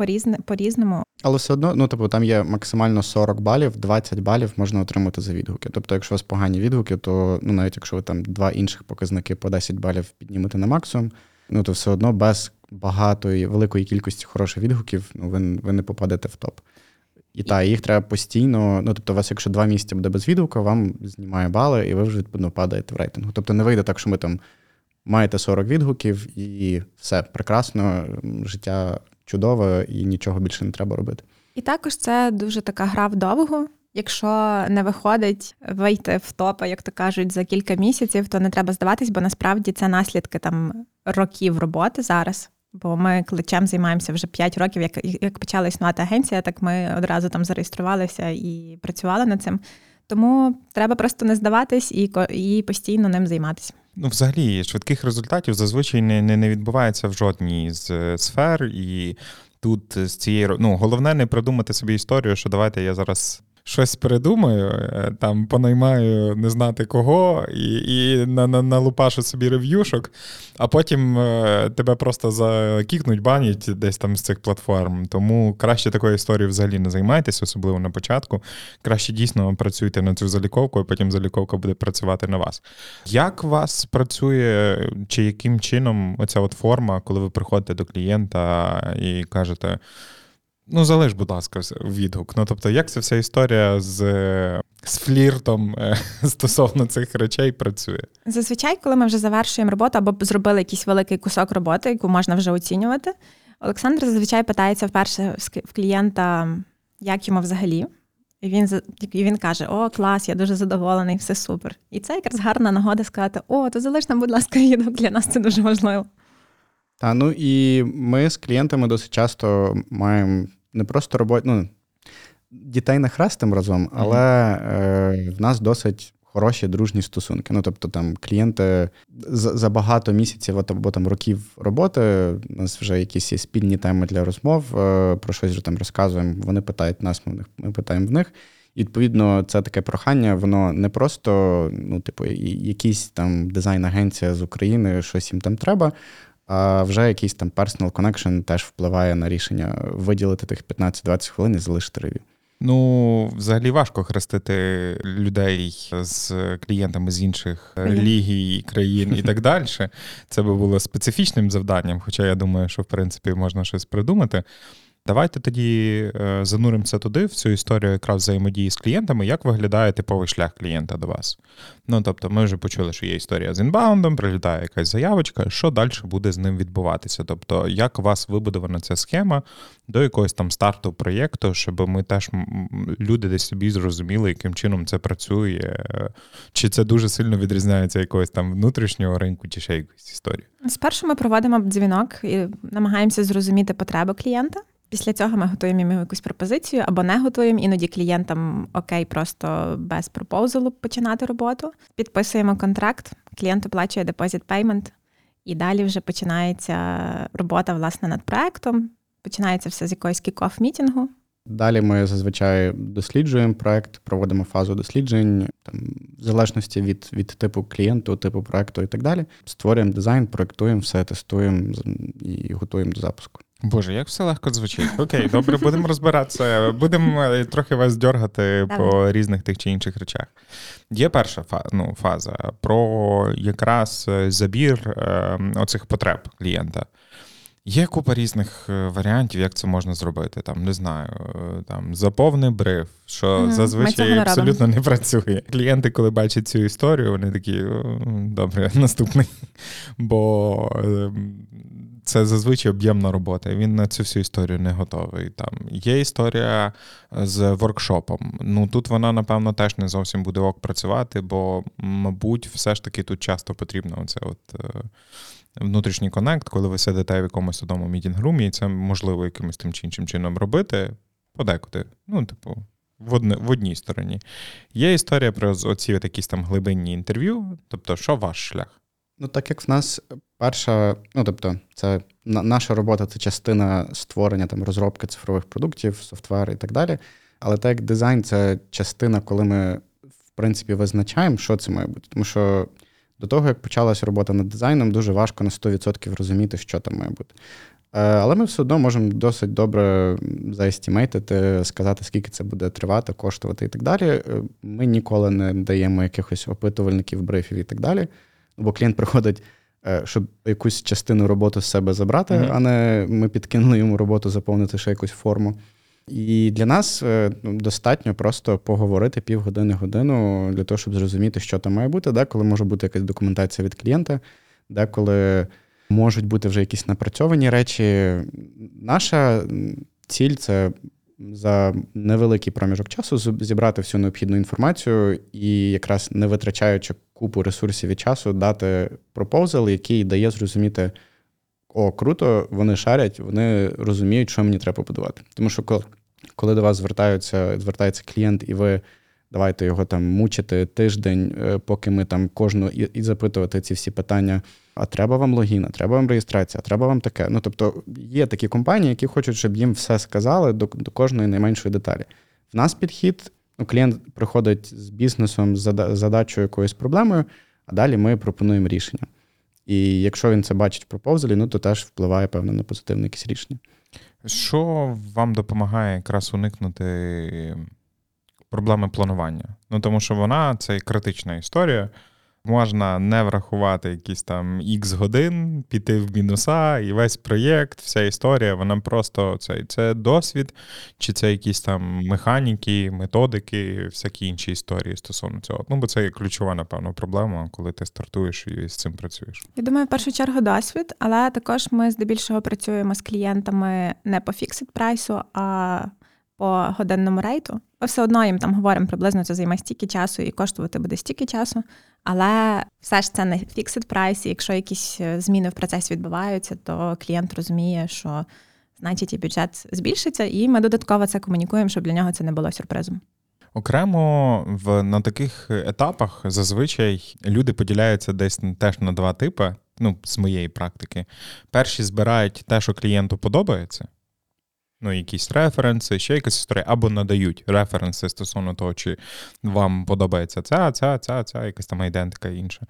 по-різному. Але все одно, ну тобто там є максимально 40 балів, 20 балів можна отримати за відгуки. Тобто, якщо у вас погані відгуки, то ну навіть якщо ви там два інших показники по 10 балів піднімете на максимум, ну то все одно без багатої великої кількості хороших відгуків ну, ви, ви не попадете в топ. І так, їх треба постійно. Ну, тобто, у вас, якщо два місяці буде без відгука, вам знімає бали, і ви вже відповідно падаєте в рейтингу. Тобто не вийде так, що ми там маєте 40 відгуків, і все прекрасно, життя чудове, і нічого більше не треба робити. І також це дуже така гра вдовго. Якщо не виходить вийти в топа, як то кажуть, за кілька місяців, то не треба здаватись, бо насправді це наслідки там років роботи зараз. Бо ми кличем займаємося вже 5 років. Як як почала існувати агенція, так ми одразу там зареєструвалися і працювали над цим. Тому треба просто не здаватись і і постійно ним займатися. Ну, взагалі, швидких результатів зазвичай не не, не відбувається в жодній з е, сфер, і тут з цієї ну головне не придумати собі історію, що давайте я зараз щось придумаю, е, там понаймаю не знати кого, і і на, на, налупашу собі рев'юшок, а потім е, тебе просто закікнуть, банять десь там з цих платформ. Тому краще такою історією взагалі не займайтесь, особливо на початку. Краще дійсно працюйте на цю заліковку, а потім заліковка буде працювати на вас. Як вас працює, чи яким чином оця от форма, коли ви приходите до клієнта і кажете. Ну, залиш, будь ласка, відгук. Ну, тобто, як ця вся історія з з фліртом е, стосовно цих речей працює? Зазвичай, коли ми вже завершуємо роботу або зробили якийсь великий кусок роботи, яку можна вже оцінювати, Олександр зазвичай питається вперше в клієнта, як йому взагалі. І він і він каже: О, клас, я дуже задоволений, все супер. І це якраз гарна нагода сказати: О, то залиш нам, будь ласка, відгук, для нас це дуже важливо. Та ну і ми з клієнтами досить часто маємо не просто роботи. Ну, дітей не хрестим разом, але е, в нас досить хороші дружні стосунки. Ну, тобто, там клієнти за, за багато місяців або там років роботи, у нас вже якісь є спільні теми для розмов, е, про щось вже там розказуємо. Вони питають нас, ми, ми питаємо в них. І, відповідно, це таке прохання, воно не просто, ну, типу, якісь там дизайн-агенція з України, щось їм там треба а вже якийсь там personal connection теж впливає на рішення виділити тих 15-20 хвилин і залишити рев'ю. Ну, взагалі важко хрестити людей з клієнтами з інших релігій, країн і так далі. Це би було специфічним завданням, хоча я думаю, що в принципі можна щось придумати. Давайте тоді е, зануримося туди, в цю історію якраз взаємодії з клієнтами, як виглядає типовий шлях клієнта до вас. Ну тобто, ми вже почули, що є історія з інбаундом, прилітає якась заявочка, що далі буде з ним відбуватися? Тобто, як у вас вибудована ця схема до якогось там старту проєкту, щоб ми теж люди десь собі зрозуміли, яким чином це працює, чи це дуже сильно відрізняється якогось там внутрішнього ринку, чи ще якоїсь історії? Спершу ми проводимо дзвінок і намагаємося зрозуміти потреби клієнта. Після цього ми готуємо йому якусь пропозицію або не готуємо. Іноді клієнтам okay, просто без proposal-у починати роботу. Підписуємо контракт, клієнт оплачує deposit payment, і далі вже починається робота власне над проектом. Починається все з якогось kick-off meeting-у. Далі ми зазвичай досліджуємо проект, проводимо фазу досліджень, там, в залежності від від типу клієнту, типу проекту і так далі. Створюємо дизайн, проектуємо все, тестуємо і готуємо до запуску. Боже, як все легко звучить. Окей, добре, будемо розбиратися. Будемо е, трохи вас дергати по різних тих чи інших речах. Є перша ну, фаза про якраз е, забір е, оцих потреб клієнта. Є купа різних варіантів, як це можна зробити. Там не знаю, там заповни бриф, що mm зазвичай абсолютно не працює. Клієнти, коли бачать цю історію, вони такі добре, наступний. Бо ем, це зазвичай об'ємна робота. Він на цю всю історію не готовий. Там Є історія з воркшопом. Ну тут вона, напевно, теж не зовсім буде ok працювати, бо, мабуть, все ж таки тут часто потрібно оце от. Е, внутрішній connect, коли ви сидите в якомусь одному meeting room-і, і це можливо якимось тим чи іншим чином робити, подекуди. Ну, типу, в одне, в одній стороні. Є історія про оці якісь там глибинні інтерв'ю. Тобто, що ваш шлях? Ну, так як в нас перша, ну тобто, це наша робота це частина створення там розробки цифрових продуктів, софтвер і так далі. Але так як дизайн це частина, коли ми в принципі визначаємо, що це має бути. Тому що до того, як почалася робота над дизайном, дуже важко на 100% розуміти, що там має бути. Е, але ми все одно можемо досить добре заестімейтити, сказати, скільки це буде тривати, коштувати і так далі. Е, ми ніколи не даємо якихось опитувальників, брифів і так далі. Бо клієнт приходить, е, щоб якусь частину роботи з себе забрати, mm-hmm. а не ми підкинули йому роботу заповнити ще якусь форму. І для нас ну, достатньо просто поговорити півгодини-годину для того, щоб зрозуміти, що там має бути. Деколи може бути якась документація від клієнта, деколи можуть бути вже якісь напрацьовані речі. Наша ціль це за невеликий проміжок часу зібрати всю необхідну інформацію і, якраз не витрачаючи купу ресурсів і часу, дати пропозал, який дає зрозуміти. О, круто, вони шарять, вони розуміють, що мені треба побудувати. Тому що коли до вас звертаються, звертається клієнт, і ви давайте його там мучити тиждень, е, поки ми там кожну і, і запитувати ці всі питання. А треба вам логін, а треба вам реєстрація, а треба вам таке. Ну тобто є такі компанії, які хочуть, щоб їм все сказали до, до кожної найменшої деталі. В нас підхід, ну, клієнт приходить з бізнесом, з задачою якоюсь проблемою, а далі ми пропонуємо рішення. І якщо він це бачить в пропозалі, ну то теж впливає певно на позитивне якесь рішення. Що вам допомагає якраз уникнути проблеми планування? Ну тому що вона це критична історія. Можна не врахувати якісь там ікс годин, піти в мінуса, і весь проєкт, вся історія, вона просто це це досвід, чи це якісь там механіки, методики, всякі інші історії стосовно цього. Ну, бо це є ключова, напевно, проблема, коли ти стартуєш і з цим працюєш. Я думаю, в першу чергу досвід, але також ми здебільшого працюємо з клієнтами не по фіксит прайсу, а по годинному рейту. Ми все одно їм там говоримо, приблизно це займе стільки часу і коштувати буде стільки часу. Але все ж це не фіксит прайс, і якщо якісь е, зміни в процесі відбуваються, то клієнт розуміє, що значить і бюджет збільшиться, і ми додатково це комунікуємо, щоб для нього це не було сюрпризом. Окремо в на таких етапах зазвичай люди поділяються десь теж на два типи. Ну, з моєї практики. Перші збирають те, що клієнту подобається ну, якісь референси, ще якась історія, або надають референси стосовно того, чи вам подобається ця, ця, ця, ця, якась там ідентика інша.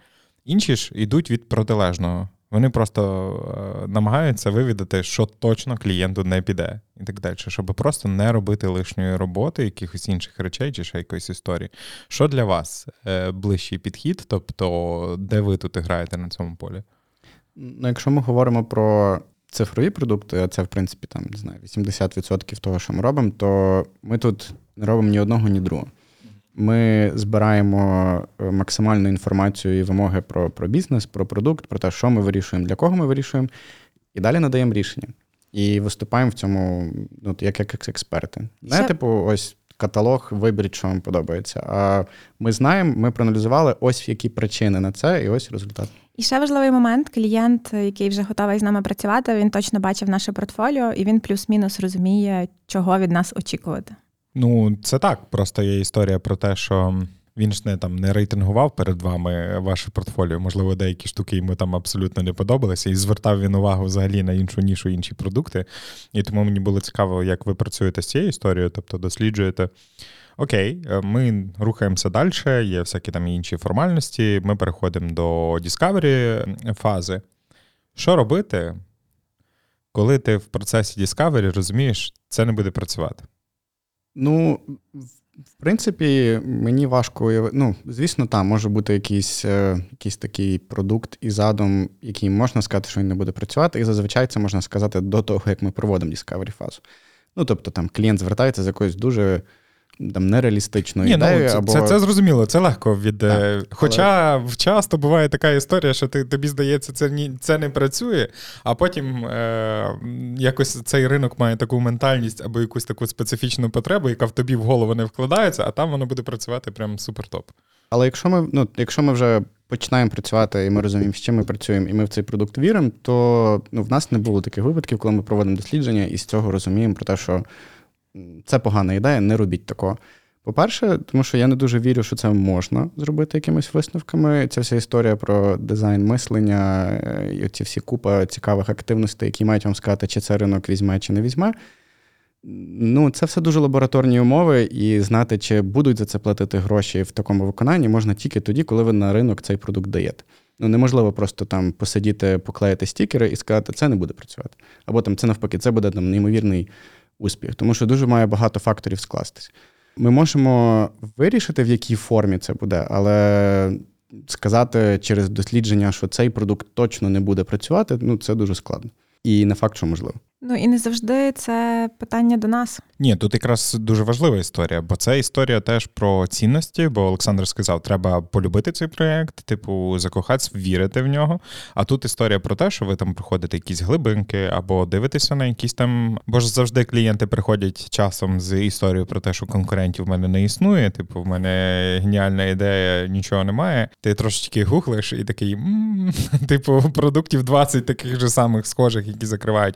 Інші ж йдуть від протилежного. Вони просто е, намагаються вивідати, що точно клієнту не піде, і так далі, щоб просто не робити лишньої роботи, якихось інших речей чи ще якоїсь історії. Що для вас е, ближчий підхід, тобто де ви тут граєте на цьому полі? Ну, Якщо ми говоримо про цифрові продукти, а це, в принципі, там, не знаю, 80% того, що ми робимо, то ми тут не робимо ні одного, ні другого. Ми збираємо е, максимальну інформацію і вимоги про про бізнес, про продукт, про те, що ми вирішуємо, для кого ми вирішуємо, і далі надаємо рішення. І виступаємо в цьому, ну, як як експерти. Не, типу, ось каталог, виберіть, що вам подобається. А ми знаємо, ми проаналізували ось які причини на це, і ось результат. І ще важливий момент: клієнт, який вже готовий з нами працювати, він точно бачив наше портфоліо, і він плюс-мінус розуміє, чого від нас очікувати. Ну, це так. Просто є історія про те, що він ж не там не рейтингував перед вами ваше портфоліо. Можливо, деякі штуки йому там абсолютно не подобалися, і звертав він увагу взагалі на іншу нішу, інші продукти. І тому мені було цікаво, як ви працюєте з цією історією, тобто досліджуєте. Окей, е, ми рухаємося далі, є всякі там інші формальності. Ми переходимо до Discovery фази. Що робити, коли ти в процесі Discovery розумієш, це не буде працювати? Ну, в принципі, мені важко. Ну, звісно, там може бути якийсь е, якийсь такий продукт і задум, який можна сказати, що він не буде працювати, і зазвичай це можна сказати до того, як ми проводимо Discovery фазу. Ну, тобто, там клієнт звертається з якоюсь дуже там нереалістичну Ні, ну. Ну, це, або... це це, зрозуміло, це легко від. Так, е, Хоча але... часто буває така історія, що ти, тобі здається, це ні, це не працює, а потім е, якось цей ринок має таку ментальність або якусь таку специфічну потребу, яка в тобі в голову не вкладається, а там воно буде працювати прям супер топ. Але якщо ми ну, якщо ми вже починаємо працювати, і ми розуміємо, з чим ми працюємо, і ми в цей продукт віримо, то ну, в нас не було таких випадків, коли ми проводимо дослідження і з цього розуміємо про те, що це погана ідея, не робіть такого. По-перше, тому що я не дуже вірю, що це можна зробити якимись висновками. Ця вся історія про дизайн мислення, е, і ці всі купа цікавих активностей, які мають вам сказати, чи це ринок візьме, чи не візьме. Ну, це все дуже лабораторні умови, і знати, чи будуть за це платити гроші в такому виконанні, можна тільки тоді, коли ви на ринок цей продукт даєте. Ну, неможливо просто там посидіти, поклеїти стікери і сказати, це не буде працювати. Або там це навпаки, це буде там неймовірний успіх, тому що дуже має багато факторів скластись. Ми можемо вирішити, в якій формі це буде, але сказати через дослідження, що цей продукт точно не буде працювати, ну це дуже складно. І не факт, що можливо. Ну і не завжди це питання до нас. Ні, тут якраз дуже важлива історія, бо це історія теж про цінності. Бо Олександр сказав, треба полюбити цей проєкт, типу, закохатися, вірити в нього. А тут історія про те, що ви там проходите якісь глибинки або дивитеся на якісь там. Бо ж завжди клієнти приходять часом з історією про те, що конкурентів в мене не існує. Типу, в мене геніальна ідея, нічого немає. Ти трошечки гуглиш і такий, типу, продуктів 20 таких же самих схожих, які закривають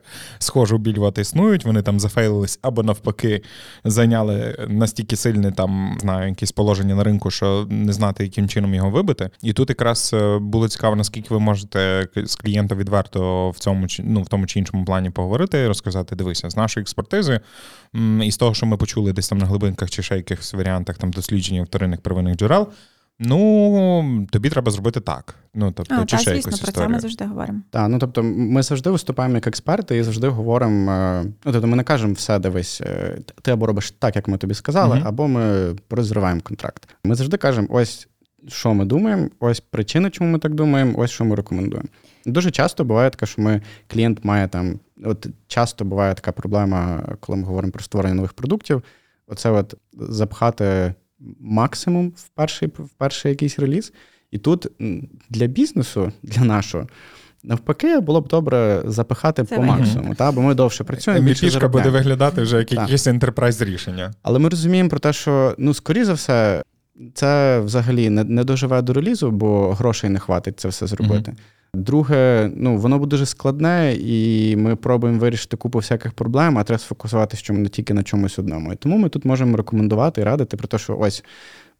схожу більват існують. Вони там зафейлились або навпаки зайняли настільки сильне там знаю, якісь положення на ринку, що не знати, яким чином його вибити. І тут якраз е, було цікаво, наскільки ви можете з клієнта відверто в цьому ну, в тому чи іншому плані поговорити, розказати, дивися, з нашої експертизи і з того, що ми почули десь там на глибинках чи ще якихось варіантах там дослідження вторинних первинних джерел. Ну, тобі треба зробити так. Ну, тобто, а, чи та, ще звісно, якусь про історію. це ми завжди говоримо. Так, ну тобто, ми завжди виступаємо як експерти і завжди говоримо. Е, ну, тобто, ми не кажемо все, дивись, е, ти або робиш так, як ми тобі сказали, uh або ми розриваємо контракт. Ми завжди кажемо, ось що ми думаємо, ось причина, чому ми так думаємо, ось що ми рекомендуємо. Дуже часто буває таке, що ми клієнт має там. От часто буває така проблема, коли ми говоримо про створення нових продуктів. Оце от запхати максимум в перший в перший якийсь реліз. І тут для бізнесу, для нашого, навпаки, було б добре запихати Це по максимуму, та, бо ми довше працюємо. Міпішка буде виглядати вже як якесь ентерпрайз рішення. Але ми розуміємо про те, що ну, скоріше за все, це взагалі не, не доживе до релізу, бо грошей не хватить це все зробити. Mm-hmm. Друге, ну воно буде дуже складне, і ми пробуємо вирішити купу всяких проблем, а треба сфокусуватися не тільки на чомусь одному. І тому ми тут можемо рекомендувати і радити про те, що ось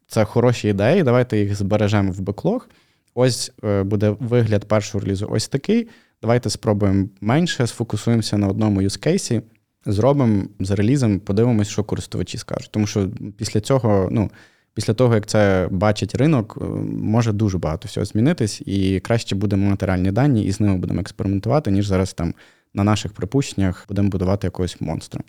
це хороші ідеї, давайте їх збережемо в беклог. Ось е, буде вигляд першого релізу ось такий. Давайте спробуємо менше, сфокусуємося на одному юзкейсі, зробимо з релізом, подивимось, що користувачі скажуть. Тому що після цього, ну після того, як це бачить ринок, е, може дуже багато всього змінитись, і краще будемо мати реальні дані і з ними будемо експериментувати, ніж зараз там на наших припущеннях будемо будувати якогось монстра.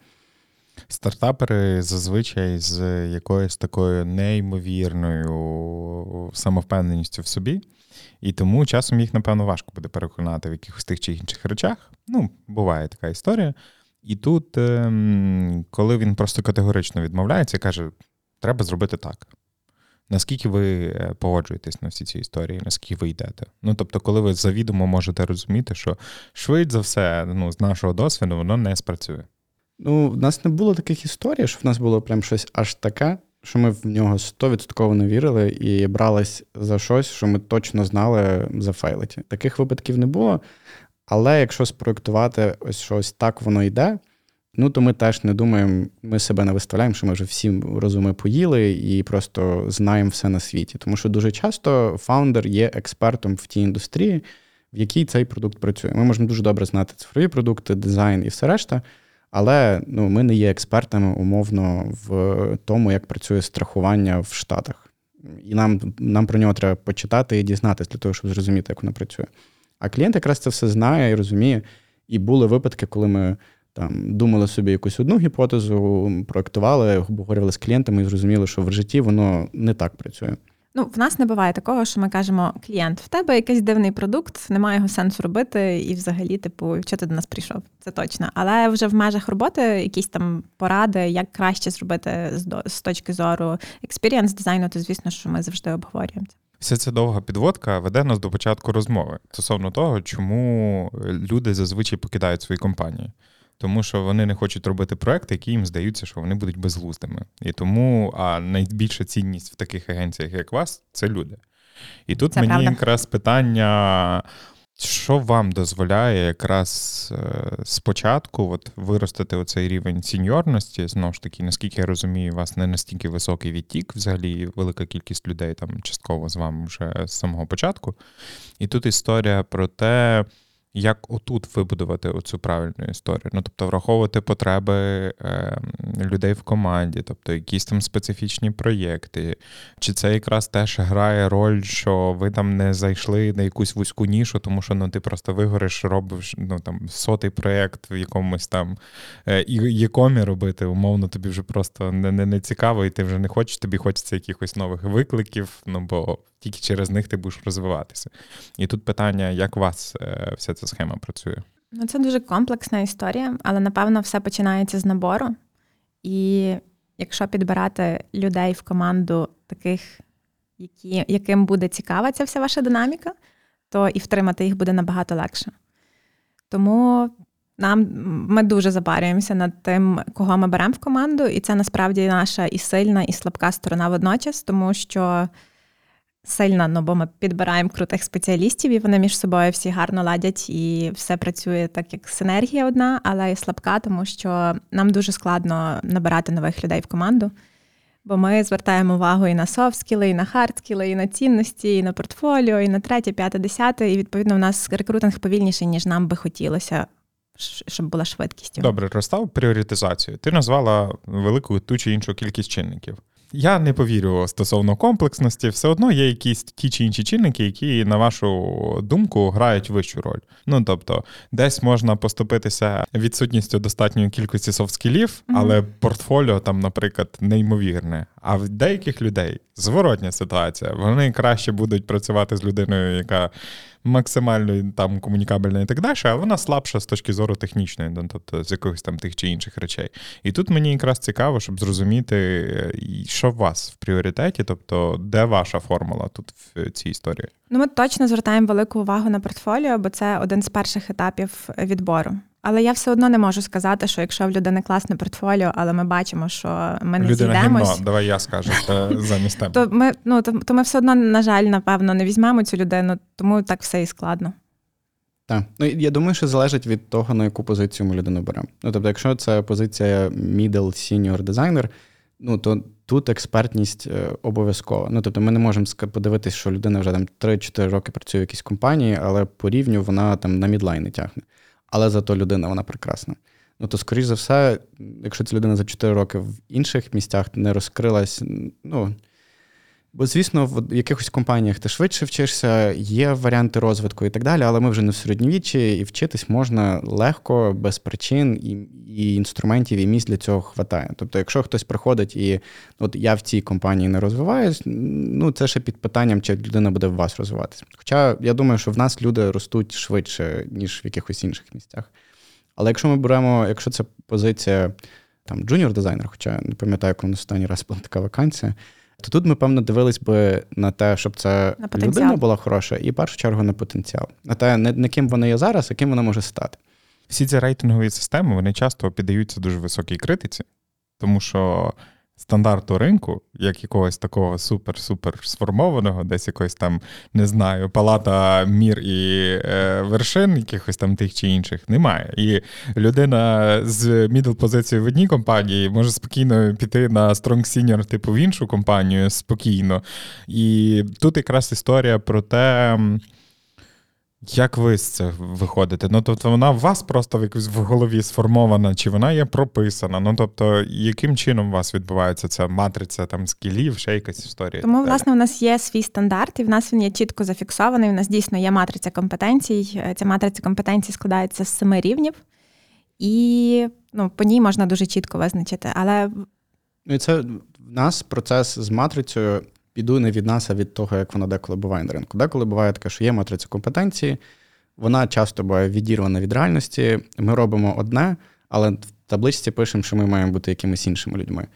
Стартапери зазвичай з якоюсь такою неймовірною самовпевненістю в собі, і тому часом їх, напевно, важко буде переконати в якихось тих чи інших речах. Ну, буває така історія. І тут, ем, коли він просто категорично відмовляється, каже: треба зробити так. Наскільки ви е, погоджуєтесь на всі ці історії, наскільки ви йдете? Ну тобто, коли ви завідомо можете розуміти, що швидше за все, ну, з нашого досвіду, воно не спрацює. Ну, в нас не було таких історій, що в нас було прям щось аж таке, що ми в нього 100% не вірили і брались за щось, що ми точно знали за фейлиті. Таких випадків не було. Але якщо спроектувати ось щось так воно йде, ну то ми теж не думаємо, ми себе не виставляємо, що ми вже всі розуми поїли і просто знаємо все на світі. Тому що дуже часто фаундер є експертом в тій індустрії, в якій цей продукт працює. Ми можемо дуже добре знати цифрові продукти, дизайн і все решта. Але ну, ми не є експертами умовно в тому, як працює страхування в Штатах. І нам нам про нього треба почитати і дізнатися для того, щоб зрозуміти, як воно працює. А клієнт якраз це все знає і розуміє. І були випадки, коли ми там думали собі якусь одну гіпотезу, проектували, обговорювали з клієнтами і зрозуміли, що в житті воно не так працює. Ну, в нас не буває такого, що ми кажемо: клієнт, в тебе якийсь дивний продукт, немає його сенсу робити, і взагалі, типу, що ти до нас прийшов? Це точно. Але вже в межах роботи якісь там поради, як краще зробити з точки зору experience дизайну, то звісно, що ми завжди обговорюємо це. Вся ця довга підводка веде нас до початку розмови стосовно того, чому люди зазвичай покидають свої компанії тому що вони не хочуть робити проекти, які їм здаються, що вони будуть безглуздими. І тому а найбільша цінність в таких агенціях, як вас, це люди. І тут Це мені правда. якраз питання. Що вам дозволяє якраз е, спочатку от, виростити оцей рівень сіньорності? Знову ж таки, наскільки я розумію, у вас не настільки високий відтік, взагалі велика кількість людей там частково з вами вже з самого початку. І тут історія про те, як отут вибудувати оцю правильну історію. Ну, тобто, враховувати потреби е, людей в команді, тобто якісь там специфічні проєкти. Чи це якраз теж грає роль, що ви там не зайшли на якусь вузьку нішу, тому що ну, ти просто вигориш, робиш ну, там, сотий проєкт в якомусь там е, і якомі робити, умовно, тобі вже просто не, не, не цікаво, і ти вже не хочеш, тобі хочеться якихось нових викликів, ну бо тільки через них ти будеш розвиватися. І тут питання, як у вас е, вся ця схема працює? Ну, це дуже комплексна історія, але напевно все починається з набору. І якщо підбирати людей в команду таких, які, яким буде цікава ця вся ваша динаміка, то і втримати їх буде набагато легше. Тому нам ми дуже запарюємося над тим, кого ми беремо в команду, і це насправді наша і сильна, і слабка сторона водночас, тому що сильна, ну бо ми підбираємо крутих спеціалістів, і вони між собою всі гарно ладять, і все працює так, як синергія одна, але і слабка, тому що нам дуже складно набирати нових людей в команду. Бо ми звертаємо увагу і на софт-скіли, і на хардскіли, і на цінності, і на портфоліо, і на третє, п'яте, десяте. І відповідно в нас рекрутинг повільніший, ніж нам би хотілося, щоб була швидкість. Добре, розстав пріоритизацію. Ти назвала велику ту чи іншу кількість чинників. Я не повірю стосовно комплексності, все одно є якісь ті чи інші чинники, які, на вашу думку, грають вищу роль. Ну тобто, десь можна поступитися відсутністю достатньої кількості софт-скілів, але портфоліо там, наприклад, неймовірне. А в деяких людей зворотня ситуація. Вони краще будуть працювати з людиною, яка максимально там комунікабельна і так далі, а вона слабша з точки зору технічної, ну, тобто з якихось там тих чи інших речей. І тут мені якраз цікаво, щоб зрозуміти, що в вас в пріоритеті, тобто де ваша формула тут в цій історії. Ну, ми точно звертаємо велику увагу на портфоліо, бо це один з перших етапів відбору. Але я все одно не можу сказати, що якщо в людини класне портфоліо, але ми бачимо, що ми не Людина зійдемось, гімно, давай я скажу це замість тебе. то ми ну то, то ми все одно, на жаль, напевно, не візьмемо цю людину, тому так все і складно. Так. Ну, я думаю, що залежить від того, на яку позицію ми людину беремо. Ну, тобто, якщо це позиція middle senior дизайнер, ну то тут експертність е, обов'язкова. Ну, тобто, ми не можемо подивитися, що людина вже там 3-4 роки працює в якійсь компанії, але по рівню вона там на мідлайн не тягне але зато людина вона прекрасна. Ну то, скоріш за все, якщо ця людина за 4 роки в інших місцях не розкрилась, ну. Бо, звісно, в якихось компаніях ти швидше вчишся, є варіанти розвитку і так далі, але ми вже не в середньовіччі, і вчитись можна легко, без причин, і і інструментів, і місць для цього хватає. Тобто, якщо хтось приходить і от я в цій компанії не розвиваюсь, ну це ще під питанням, чи людина буде в вас розвиватися. Хоча я думаю, що в нас люди ростуть швидше, ніж в якихось інших місцях. Але якщо ми беремо, якщо це позиція там джуніор-дизайнер, хоча не пам'ятаю, коли останній раз була така вакансія. То тут ми, певно, дивились би на те, щоб це людина була хороша, і в першу чергу на потенціал. На те, не, не ким вона є зараз, а ким вона може стати. Всі ці рейтингові системи вони часто піддаються дуже високій критиці, тому що стандарту ринку, як якогось такого супер-супер сформованого, десь якось там, не знаю, палата мєр і е, вершин, якихось там тих чи інших, немає. І людина з мідл позицією в одній компанії може спокійно піти на Strong Senior, типу в іншу компанію спокійно. І тут якраз історія про те. Як ви з це виходите? Ну, тобто вона у вас просто в якось в голові сформована, чи вона є прописана? Ну, тобто, яким чином у вас відбувається ця матриця там скілів, ще якась історія? Тому, власне, у нас є свій стандарт, і в нас він є чітко зафіксований. У нас дійсно є матриця компетенцій. Ця матриця компетенцій складається з семи рівнів, і ну, по ній можна дуже чітко визначити. Але Ну і це в нас процес з матрицею іде не від нас, а від того, як вона деколи буває на ринку. Деколи буває таке, що є матриця компетенції, вона часто буває відірвана від реальності. Ми робимо одне, але в табличці пишемо, що ми маємо бути якимись іншими людьми.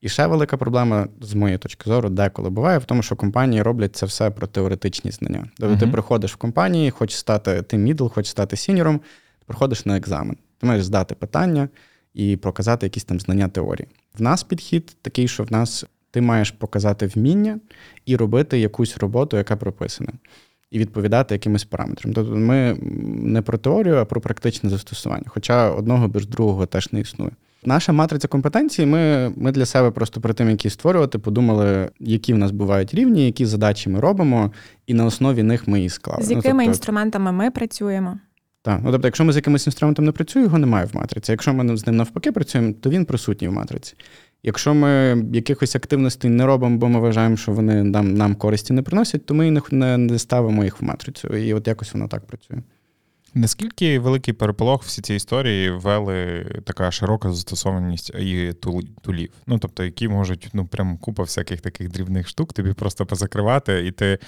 І ще велика проблема, з моєї точки зору, деколи буває в тому, що компанії роблять це все про теоретичні знання. Тобто uh-huh. ти приходиш в компанії, хочеш стати ти мідл, хочеш стати сіньором, приходиш на екзамен. Ти маєш здати питання і проказати якісь там знання теорії. В нас підхід такий, що в нас Ти маєш показати вміння і робити якусь роботу, яка прописана, і відповідати якимось параметрам. Тобто ми не про теорію, а про практичне застосування. Хоча одного без другого теж не існує. Наша матриця компетенцій, ми ми для себе просто перед тим, які створювати, подумали, які в нас бувають рівні, які задачі ми робимо, і на основі них ми її склали. З якими ну, тобто, інструментами ми працюємо? Так, ну тобто, якщо ми з якимось інструментом не працюємо, його немає в матриці. Якщо ми з ним навпаки працюємо, то він присутній в матриці. Якщо ми якихось активностей не робимо, бо ми вважаємо, що вони нам нам користі не приносять, то ми не, не ставимо їх в матрицю. І от якось воно так працює. Наскільки великий переполох всі ці історії ввели така широка застосованість і тулів? Ну тобто, які можуть ну прям купа всяких таких дрібних штук, тобі просто позакривати, і ти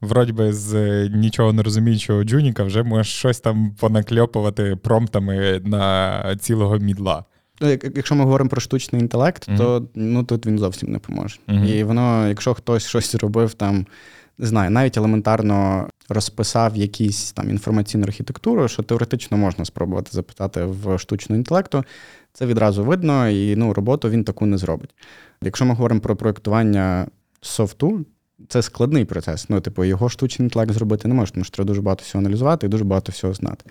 вроді би з нічого не розуміючого джуніка вже можеш щось там понакльопувати промптами на цілого мідла. Ну, якщо ми говоримо про штучний інтелект, mm-hmm. то ну тут він зовсім не поможе. Mm-hmm. І воно, якщо хтось щось робив там не знаю, навіть елементарно розписав якісь там інформаційну архітектуру, що теоретично можна спробувати запитати в штучного інтелекту, це відразу видно, і ну, роботу він таку не зробить. Якщо ми говоримо про проєктування софту, це складний процес. Ну, типу, його штучний інтелект зробити не може, тому що треба дуже багато всього аналізувати і дуже багато всього знати.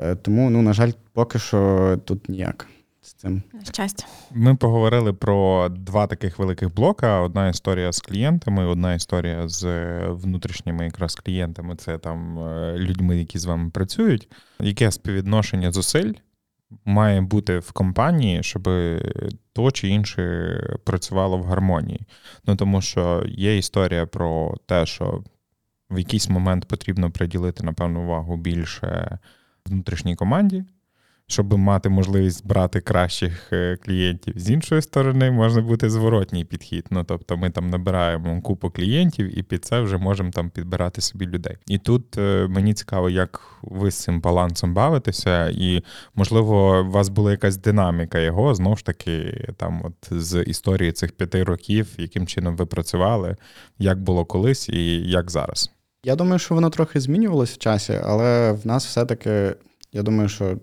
Е, тому, ну, на жаль, поки що тут ніяк з цим. Щастя. Ми поговорили про два таких великих блока: одна історія з клієнтами, одна історія з внутрішніми якраз клієнтами це там е, людьми, які з вами працюють. Яке співвідношення зусиль має бути в компанії, щоб то чи інше працювало в гармонії? Ну тому що є історія про те, що в якийсь момент потрібно приділити, напевно, увагу більше внутрішній команді щоб мати можливість брати кращих е, клієнтів. З іншої сторони, може бути зворотній підхід. Ну тобто, ми там набираємо купу клієнтів, і під це вже можемо там підбирати собі людей. І тут е, мені цікаво, як ви з цим балансом бавитеся, і можливо, у вас була якась динаміка його знову ж таки, там, от з історії цих п'яти років, яким чином ви працювали, як було колись і як зараз. Я думаю, що воно трохи змінювалось в часі, але в нас все-таки, я думаю, що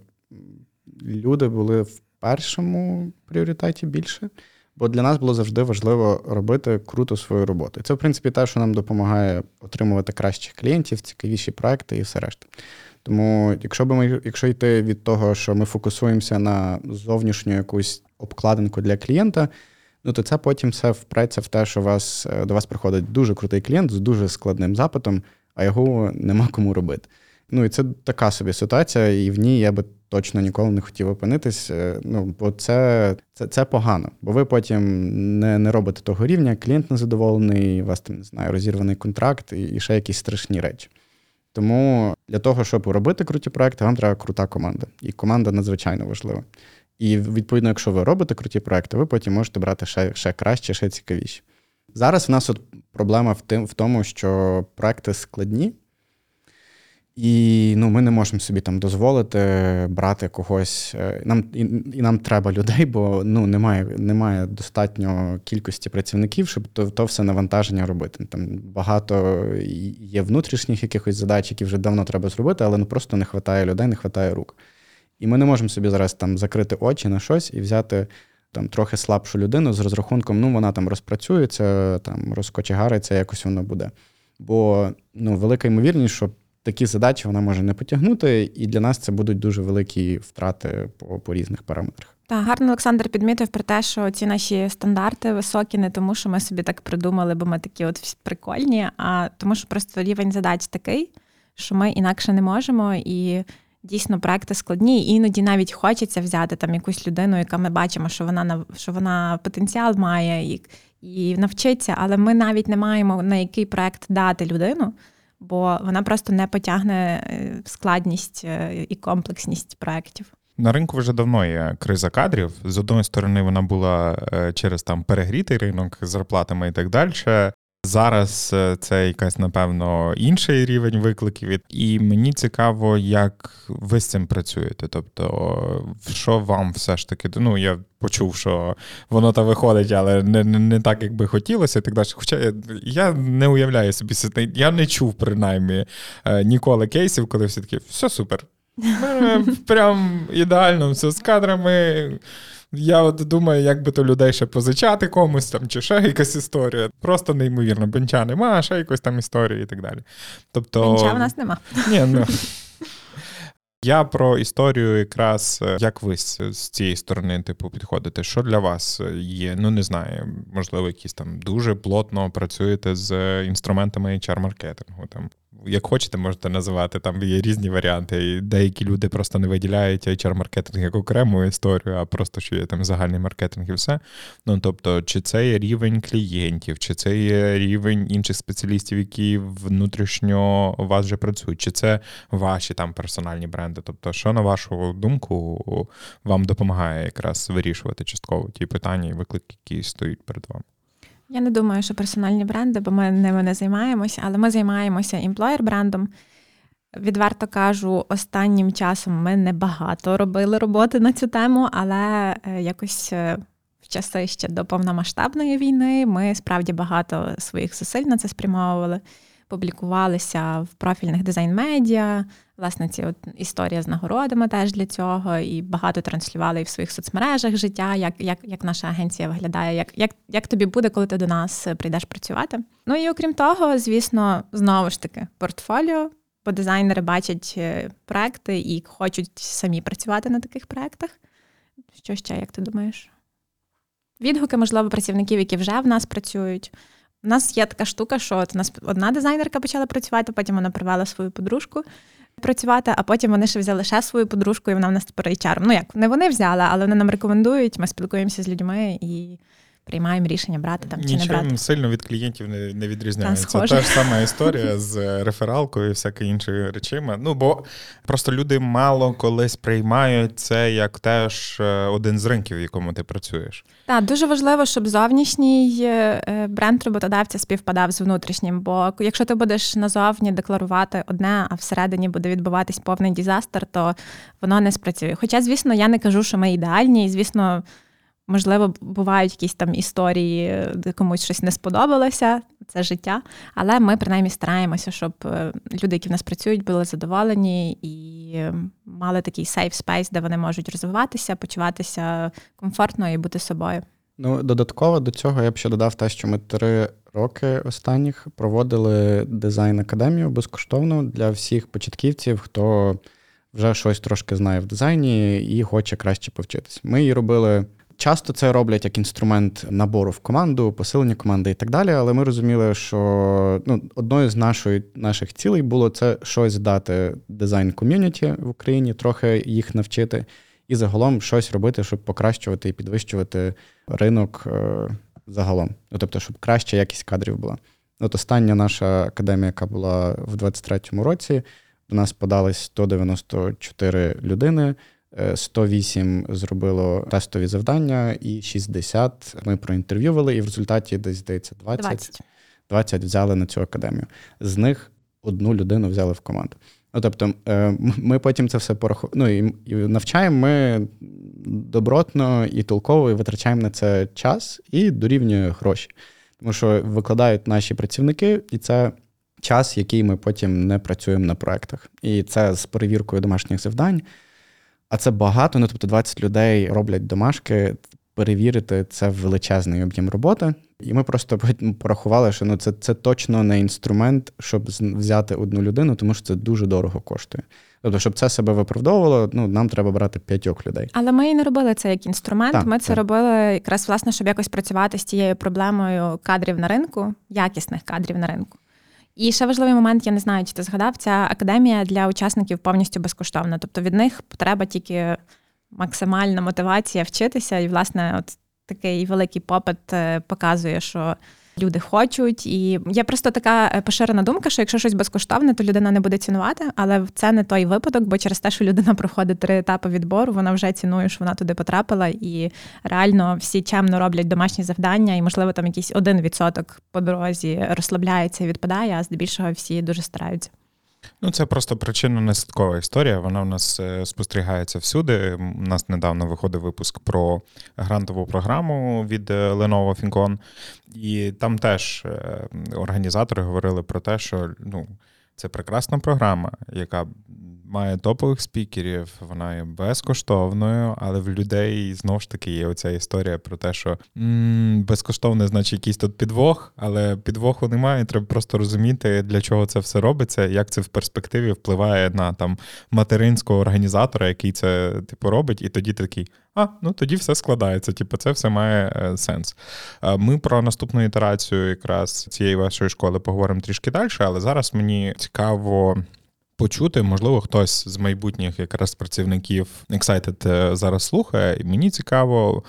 люди були в першому пріоритеті більше, бо для нас було завжди важливо робити круто свою роботу. І це, в принципі, те, що нам допомагає отримувати кращих клієнтів, цікавіші проекти і все решта. Тому, якщо би ми, якщо йти від того, що ми фокусуємося на зовнішню якусь обкладинку для клієнта, ну то це потім все впреться в те, що вас, е, до вас приходить дуже крутий клієнт з дуже складним запитом, а його нема кому робити. Ну і це така собі ситуація, і в ній я би точно ніколи не хотів опинитись. Е, ну, бо це це, це погано, бо ви потім не не робите того рівня, клієнт незадоволений, у вас там не знаю, розірваний контракт і, і ще якісь страшні речі. Тому для того, щоб робити круті проекти, вам треба крута команда. І команда надзвичайно важлива. І відповідно, якщо ви робите круті проекти, ви потім можете брати ще ще краще, ще цікавіші. Зараз в нас от проблема в тим, в тому, що проекти складні. І ну, ми не можемо собі там дозволити брати когось. Е, нам і, і нам треба людей, бо ну немає немає достатньо кількості працівників, щоб то то все навантаження робити. Там багато є внутрішніх якихось задач, які вже давно треба зробити, але ну просто не вистачає людей, не вистачає рук. І ми не можемо собі зараз там закрити очі на щось і взяти там трохи слабшу людину з розрахунком, ну вона там розпрацюється, там розкочегариться, якось воно буде. Бо ну, велика ймовірність, що такі задачі вона може не потягнути, і для нас це будуть дуже великі втрати по, по різних параметрах. Так, гарно Олександр підмітив про те, що ці наші стандарти високі, не тому, що ми собі так придумали, бо ми такі от прикольні, а тому, що просто рівень задач такий, що ми інакше не можемо і. Дійсно, проекти складні, і іноді навіть хочеться взяти там якусь людину, яка ми бачимо, що вона що вона потенціал має і і навчиться, але ми навіть не маємо на який проект дати людину, бо вона просто не потягне е, складність е, і комплексність проєктів. На ринку вже давно є криза кадрів. З одної сторони, вона була е, через там перегрітий ринок з зарплатами і так далі. Зараз е, це якась, напевно, інший рівень викликів. І мені цікаво, як ви з цим працюєте. Тобто, що вам все ж таки, ну я почув, що воно та виходить, але не не, не так, як би хотілося, так далі. Хоча я, я не уявляю собі, я не чув принаймні е, ніколи кейсів, коли всі такі, все супер. Прям ідеально, все з кадрами Я от думаю, як би то людей ще позичати комусь там, чи ще якась історія. Просто неймовірно. Бенча нема, ще якось там історії і так далі. Тобто... Бенча в нас нема. Ні, ну. Я про історію, якраз як ви з, з цієї сторони, типу, підходите. Що для вас є? Ну не знаю, можливо, якісь там дуже плотно працюєте з інструментами HR-маркетингу. Там як хочете, можете називати. Там є різні варіанти. І Деякі люди просто не виділяють HR-маркетинг як окрему історію, а просто що є там загальний маркетинг і все. Ну тобто, чи це є рівень клієнтів, чи це є рівень інших спеціалістів, які внутрішньо у вас вже працюють, чи це ваші там персональні бренди? Тобто, що на вашу думку вам допомагає якраз вирішувати частково ті питання і виклики, які стоять перед вами? Я не думаю, що персональні бренди, бо ми ними не займаємося, але ми займаємося імплоєр брендом. Відверто кажу, останнім часом ми небагато робили роботи на цю тему, але е, якось е, в часи ще до повномасштабної війни ми справді багато своїх зусиль на це спрямовували публікувалися в профільних дизайн-медіа. Власне, ці от історія з нагородами теж для цього, і багато транслювали і в своїх соцмережах життя, як як, як наша агенція виглядає, як, як, як тобі буде, коли ти до нас прийдеш працювати. Ну і окрім того, звісно, знову ж таки, портфоліо, бо дизайнери бачать е, проекти і хочуть самі працювати на таких проектах. Що ще, як ти думаєш? Відгуки, можливо, працівників, які вже в нас працюють. У нас є така штука, що от у нас одна дизайнерка почала працювати, потім вона привела свою подружку працювати, а потім вони ще взяли ще свою подружку, і вона в нас тепер HR. Ну як не вони взяли, але вони нам рекомендують. Ми спілкуємося з людьми і приймаємо рішення брати там чи Нічим не брати. сильно від клієнтів не не відрізняється. Це та ж сама історія з рефералкою і всяке іншими речами. Ну бо просто люди мало коли сприймають це як теж е, один з ринків, в якому ти працюєш. Так, дуже важливо, щоб зовнішній е, бренд роботодавця співпадав з внутрішнім. Бо якщо ти будеш назовні декларувати одне, а всередині буде відбуватись повний дізастер, то воно не спрацює. Хоча, звісно, я не кажу, що ми ідеальні, і звісно. Можливо, бувають якісь там історії, де комусь щось не сподобалося, це життя. Але ми принаймні стараємося, щоб е, люди, які в нас працюють, були задоволені і мали такий safe space, де вони можуть розвиватися, почуватися комфортно і бути собою. Ну, додатково до цього я б ще додав те, що ми три роки останніх проводили дизайн академію безкоштовно для всіх початківців, хто вже щось трошки знає в дизайні і хоче краще повчитись. Ми її робили. Часто це роблять як інструмент набору в команду, посилення команди і так далі. Але ми розуміли, що ну, одною з нашої, наших цілей було це щось дати дизайн ком'юніті в Україні, трохи їх навчити, і загалом щось робити, щоб покращувати і підвищувати ринок е, загалом. Ну, тобто, щоб краща якість кадрів була. От остання наша академія, яка була в 23-му році, до нас подались 194 людини. 108 е, зробило тестові завдання, і 60 ми проінтерв'ювали, і в результаті десь здається 20, 20 20 взяли на цю академію. З них одну людину взяли в команду. Ну, тобто, е, ми потім це все порахуємо. Ну, і навчаємо ми добротно і толково і витрачаємо на це час і дорівнює гроші. Тому що викладають наші працівники, і це час, який ми потім не працюємо на проектах. І це з перевіркою домашніх завдань. А це багато, ну тобто 20 людей роблять домашки. Перевірити це величезний об'єм роботи, і ми просто порахували, що ну це це точно не інструмент, щоб взяти одну людину, тому що це дуже дорого коштує. Тобто, щоб це себе виправдовувало, ну нам треба брати п'ятьох людей. Але ми і не робили це як інструмент. Так, ми це так. робили якраз власне, щоб якось працювати з тією проблемою кадрів на ринку, якісних кадрів на ринку. І ще важливий момент, я не знаю, чи ти згадав, ця академія для учасників повністю безкоштовна. Тобто від них треба тільки максимальна мотивація вчитися. І, власне, от такий великий попит е, показує, що люди хочуть. І є просто така е, поширена думка, що якщо щось безкоштовне, то людина не буде цінувати. Але це не той випадок, бо через те, що людина проходить три етапи відбору, вона вже цінує, що вона туди потрапила, і реально всі чемно роблять домашні завдання, і, можливо, там якийсь один відсоток по дорозі розслабляється і відпадає, а здебільшого всі дуже стараються. Ну, це просто причинно-наслідкова історія. Вона у нас е, спостерігається всюди. У нас недавно виходив випуск про грантову програму від е, Lenovo Fincon, і там теж е, організатори говорили про те, що ну, це прекрасна програма, яка має топових спікерів, вона є безкоштовною, але в людей знову ж таки є оця історія про те, що м- безкоштовне, значить, якийсь тут підвох, але підвоху немає. Треба просто розуміти, для чого це все робиться, як це в перспективі впливає на там материнського організатора, який це типу робить, і тоді такий. А, ну тоді все складається. Типу, це все має е, сенс. Е, ми про наступну ітерацію якраз цієї вашої школи поговоримо трішки далі, але зараз мені цікаво почути, можливо, хтось з майбутніх якраз працівників Excited е, зараз слухає, і мені цікаво,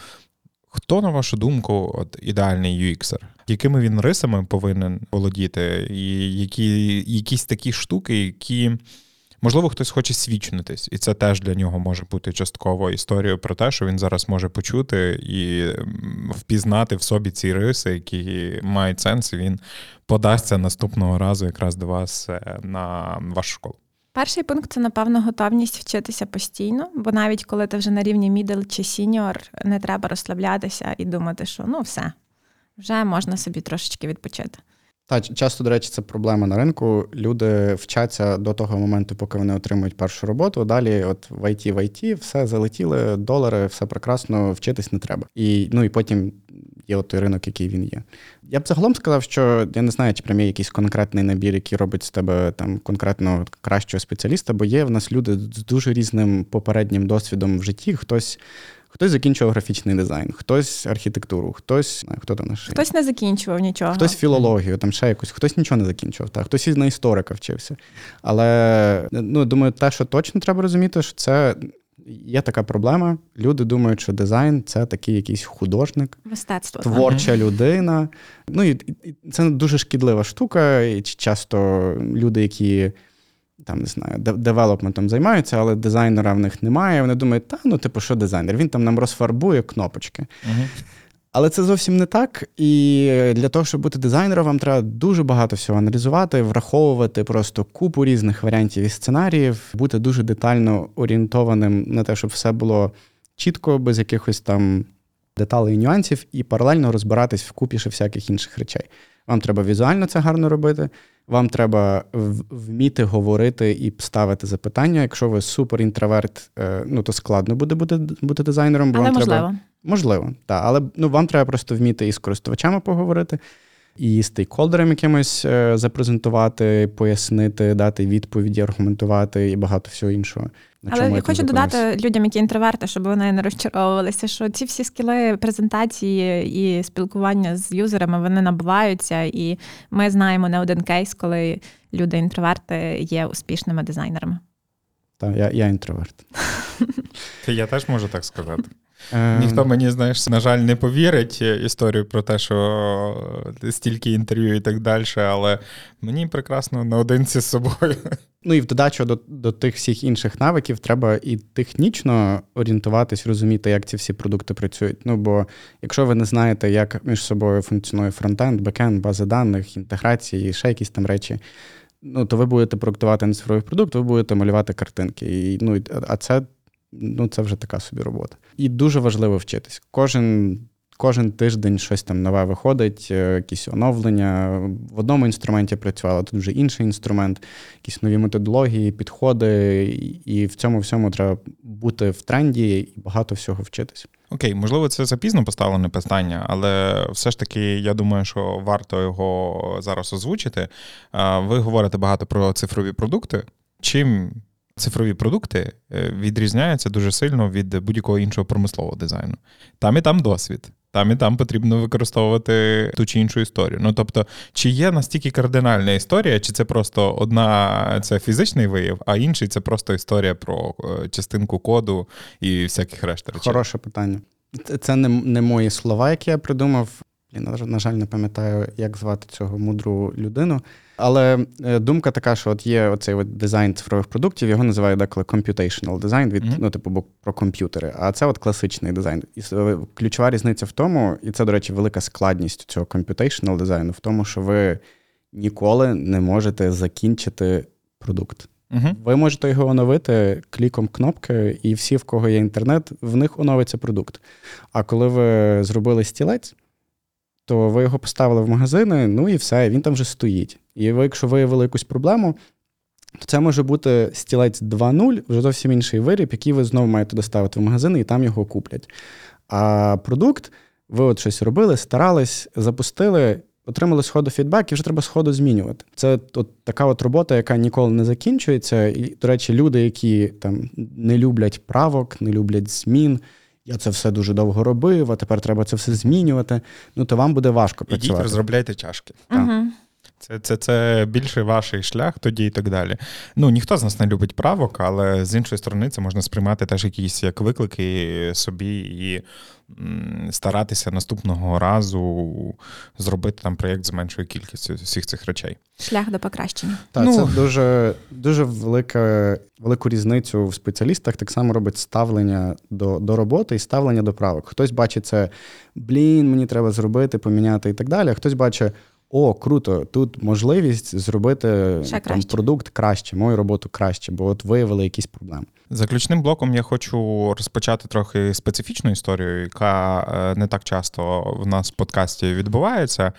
хто, на вашу думку, от ідеальний UXер? Якими він рисами повинен володіти, і які якісь такі штуки, які. Можливо, хтось хоче світчитись, і це теж для нього може бути частково історією про те, що він зараз може почути і впізнати в собі ці риси, які мають сенс, і він подасться наступного разу якраз до вас е, на вашу школу. Перший пункт це, напевно, готовність вчитися постійно, бо навіть коли ти вже на рівні мідл чи сіньор, не треба розслаблятися і думати, що ну все, вже можна собі трошечки відпочити. Так, часто, до речі, це проблема на ринку. Люди вчаться до того моменту, поки вони отримують першу роботу. Далі, от в IT, в IT, все залетіли, долари, все прекрасно, вчитись не треба. І ну і потім є от той ринок, який він є. Я б загалом сказав, що я не знаю, чи прям є якийсь конкретний набір, який робить з тебе там конкретно кращого спеціаліста, бо є в нас люди з дуже різним попереднім досвідом в житті. Хтось. Хтось закінчував графічний дизайн, хтось архітектуру, хтось хто там наш хтось не закінчував нічого. Хтось філологію, там ще якось, хтось нічого не закінчував, так, хтось із на історика вчився. Але ну думаю, те, що точно треба розуміти, що це є така проблема. Люди думають, що дизайн це такий якийсь художник, мистецтво творча так. людина. Ну і це дуже шкідлива штука. І Часто люди, які там не знаю, девелопментом займаються, але дизайнера в них немає. Вони думають, та ну, типу, що дизайнер? Він там нам розфарбує кнопочки. uh Але це зовсім не так. І для того, щоб бути дизайнером, вам треба дуже багато всього аналізувати, враховувати просто купу різних варіантів і сценаріїв, бути дуже детально орієнтованим на те, щоб все було чітко, без якихось там деталей і нюансів, і паралельно розбиратись в купі ще всяких інших речей. Вам треба візуально це гарно робити. Вам треба вміти говорити і ставити запитання. Якщо ви супер інтроверт, е, ну то складно буде бути бути дизайнером, бо але вам можливо. треба можливо, так, але ну вам треба просто вміти із користувачами поговорити, і стейкхолдерам якимось е, запрезентувати, пояснити, дати відповіді, аргументувати і багато всього іншого. На Але я хочу додати людям, які інтроверти, щоб вони не розчаровувалися, що ці всі скіли презентації і спілкування з юзерами вони набуваються, і ми знаємо не один кейс, коли люди-інтроверти є успішними дизайнерами. Так, я я інтроверт. Я теж можу так сказати. Ем. Ніхто мені, знаєш, на жаль, не повірить історію про те, що стільки інтерв'ю і так далі, але мені прекрасно наодинці з собою. Ну і в додачу до до тих всіх інших навиків треба і технічно орієнтуватись, розуміти, як ці всі продукти працюють. Ну бо якщо ви не знаєте, як між собою функціонує фронтенд, бекенд, бази даних, інтеграції, ще якісь там речі. Ну, то ви будете проектувати не цифровий продукт, ви будете малювати картинки. І, ну, А це ну це вже така собі робота. І дуже важливо вчитись. Кожен кожен тиждень щось там нове виходить, е, якісь оновлення. В одному інструменті працювало, тут вже інший інструмент, якісь нові методології, підходи. І в цьому всьому треба бути в тренді і багато всього вчитись. Окей, можливо, це запізно поставлене питання, але все ж таки, я думаю, що варто його зараз озвучити. Ви говорите багато про цифрові продукти. Чим цифрові продукти е, відрізняються дуже сильно від будь-якого іншого промислового дизайну. Там і там досвід. Там і там потрібно використовувати ту чи іншу історію. Ну тобто, чи є настільки кардинальна історія, чи це просто одна це фізичний вияв, а інший це просто історія про е, частинку коду і всяких решт речей? Хороше питання. Це не не мої слова, які я придумав. Я, на жаль, не пам'ятаю, як звати цього мудру людину. Але е, думка така, що от є оцей от дизайн цифрових продуктів, його називають деколи computational design, від mm-hmm. ну, типу, про комп'ютери. А це от класичний дизайн. І е, ключова різниця в тому, і це, до речі, велика складність цього computational дизайну, в тому, що ви ніколи не можете закінчити продукт. Uh-huh. Ви можете його оновити кліком кнопки, і всі, в кого є інтернет, в них оновиться продукт. А коли ви зробили стілець, то ви його поставили в магазини, ну і все, він там вже стоїть. І ви, якщо виявили якусь проблему, то це може бути стілець 2.0, вже зовсім інший виріб, який ви знову маєте доставити в магазин і там його куплять. А продукт, ви от щось робили, старались, запустили, отримали сходу фідбек, і вже треба сходу змінювати. Це от така от робота, яка ніколи не закінчується. І, до речі, люди, які там не люблять правок, не люблять змін. Я це все дуже довго робив, а тепер треба це все змінювати. Ну то вам буде важко працювати. Ідіть, розробляйте чашки. Угу. Це це, це більше ваш шлях тоді і так далі. Ну ніхто з нас не любить правок, але з іншої сторони, це можна сприймати теж якісь як виклики собі і м, старатися наступного разу зробити там проєкт з меншою кількістю всіх цих речей. Шлях до покращення. Так, ну, це дуже дуже велика, велику різницю в спеціалістах так само робить ставлення до до роботи і ставлення до правок. Хтось бачить це, блін, мені треба зробити, поміняти і так далі. а Хтось бачить. О, круто, тут можливість зробити там, продукт краще, мою роботу краще, бо от виявили якісь проблеми. Заключним блоком я хочу розпочати трохи специфічну історію, яка е, не так часто в нас в подкасті відбувається.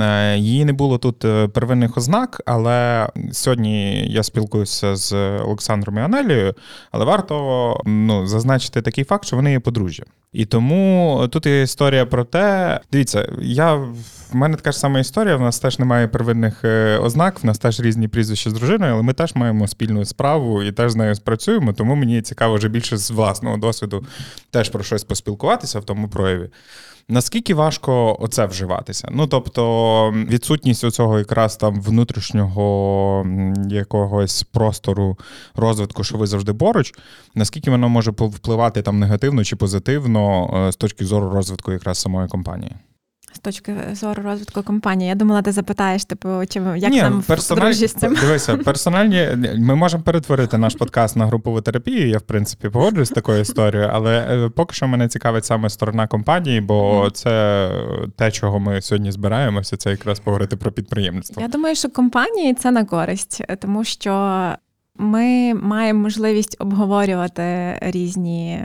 Е, її не було тут е, первинних ознак, але сьогодні я спілкуюся з Олександром і Анелією, але варто ну, зазначити такий факт, що вони є подружжя. І тому тут є історія про те. Дивіться, я в мене така ж сама історія. В нас теж немає первинних е, ознак, в нас теж різні прізвища з дружиною, але ми теж маємо спільну справу і теж з нею спрацюємо. Тому мені цікаво вже більше з власного досвіду теж про щось поспілкуватися в тому прояві. Наскільки важко оце вживатися? Ну тобто відсутність оцього якраз там внутрішнього якогось простору розвитку, що ви завжди поруч, наскільки воно може впливати там негативно чи позитивно е, з точки зору розвитку якраз самої компанії? З точки зору розвитку компанії. Я думала, ти запитаєш, типу, чи як Ні, там персональ... з цим? Дивися, персональні ми можемо перетворити наш подкаст на групову терапію. Я в принципі погоджуюсь з такою історією, але е, поки що мене цікавить саме сторона компанії, бо це те, чого ми сьогодні збираємося, це якраз поговорити про підприємництво. Я думаю, що компанії це на користь, тому що. Ми маємо можливість обговорювати різні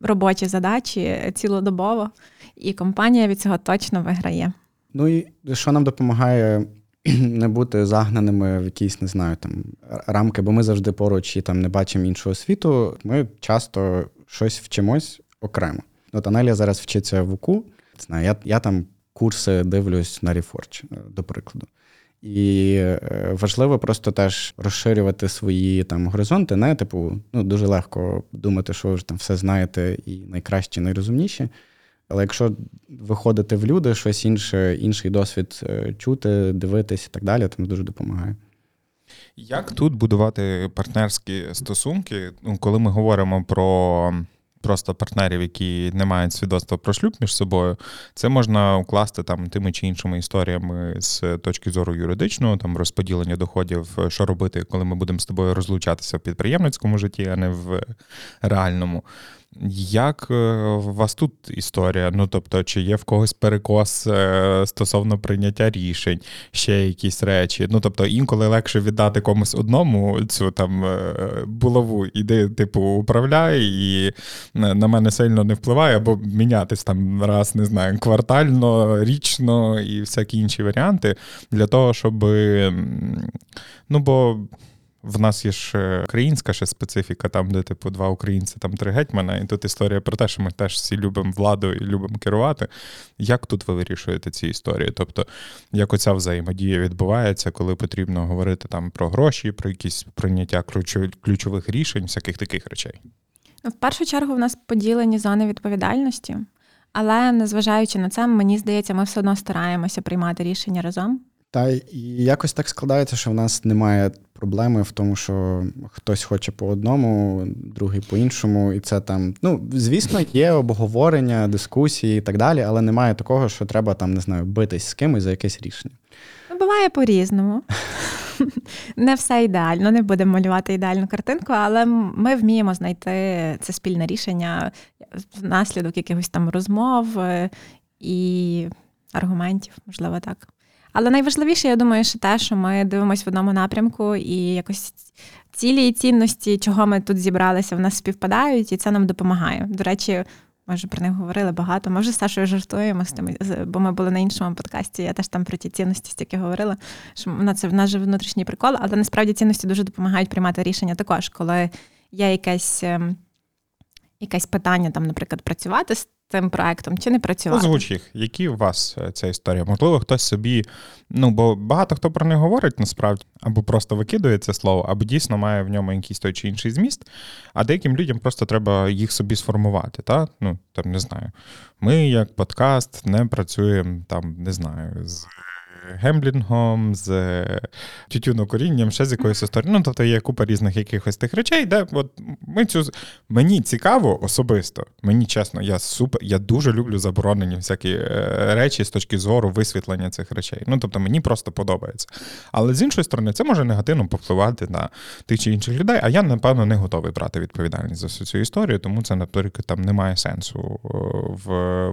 робочі задачі цілодобово і компанія від цього точно виграє. Ну і що нам допомагає не бути загнаними в якісь, не знаю, там рамки, бо ми завжди поруч і там не бачимо іншого світу. Ми часто щось вчимось окремо. От Анелія зараз вчиться в УКУ. Знаю, я я там курси дивлюсь на Reforge, е, до прикладу. І е, важливо просто теж розширювати свої там горизонти. Не типу, ну дуже легко думати, що ви ж там все знаєте і найкраще, найрозумніші. Але якщо виходити в люди, щось інше, інший досвід е, чути, дивитись і так далі, то дуже допомагає. Як тут будувати партнерські стосунки, ну, коли ми говоримо про просто партнерів, які не мають свідоцтва про шлюб між собою, це можна укласти там тими чи іншими історіями з точки зору юридичного, там розподілення доходів, що робити, коли ми будемо з тобою розлучатися в підприємницькому житті, а не в реальному. Як е, у вас тут історія? Ну тобто, чи є в когось перекос е, стосовно прийняття рішень, ще якісь речі? Ну тобто, інколи легше віддати комусь одному цю там е, булаву, іди, типу, управляй, і на мене сильно не впливає, або мінятись там раз, не знаю, квартально, річно і всякі інші варіанти для того, щоб. Ну, бо в нас є ж українська ще специфіка, там, де типу два українці, там три гетьмана, і тут історія про те, що ми теж всі любимо владу і любимо керувати. Як тут ви вирішуєте ці історії? Тобто, як оця взаємодія відбувається, коли потрібно говорити там про гроші, про якісь прийняття ключових рішень, всяких таких речей? В першу чергу в нас поділені зони відповідальності, але незважаючи на це, мені здається, ми все одно стараємося приймати рішення разом. Та і якось так складається, що в нас немає проблеми в тому, що хтось хоче по одному, другий по іншому, і це там. Ну, звісно, є обговорення, дискусії і так далі, але немає такого, що треба там, не знаю, битись з кимось за якесь рішення. Ну, буває по-різному. Не все ідеально, не будемо малювати ідеальну картинку, але ми вміємо знайти це спільне рішення внаслідок якихось там розмов е, і аргументів, можливо, так. Але найважливіше, я думаю, що те, що ми дивимося в одному напрямку, і якось цілі і цінності, чого ми тут зібралися, в нас співпадають, і це нам допомагає. До речі, Ми вже про них говорили багато. Ми вже з Сашою жартуємо з тим, бо ми були на іншому подкасті. Я теж там про ті цінності стільки говорила. Що на це в нас же внутрішній прикол, але насправді цінності дуже допомагають приймати рішення також, коли є якесь ем, якесь питання, там, наприклад, працювати з цим проектом чи не працювати. Озвуч їх, які у вас е, ця історія? Можливо, хтось собі, ну бо багато хто про них говорить насправді, або просто викидує це слово, або дійсно має в ньому якийсь той чи інший зміст, а деяким людям просто треба їх собі сформувати. Та? Ну, там не знаю. Ми, як подкаст, не працюємо там, не знаю, з гемблінгом, з тютюнокорінням, ще з якоюсь історією. Ну, тобто є купа різних якихось тих речей, де от ми цю мені цікаво особисто, мені чесно, я супер, я дуже люблю заборонені всякі е, речі з точки зору висвітлення цих речей. Ну, тобто мені просто подобається. Але з іншої сторони, це може негативно повпливати на тих чи інших людей. А я, напевно, не готовий брати відповідальність за всю цю історію, тому це, наприклад, там немає сенсу е, в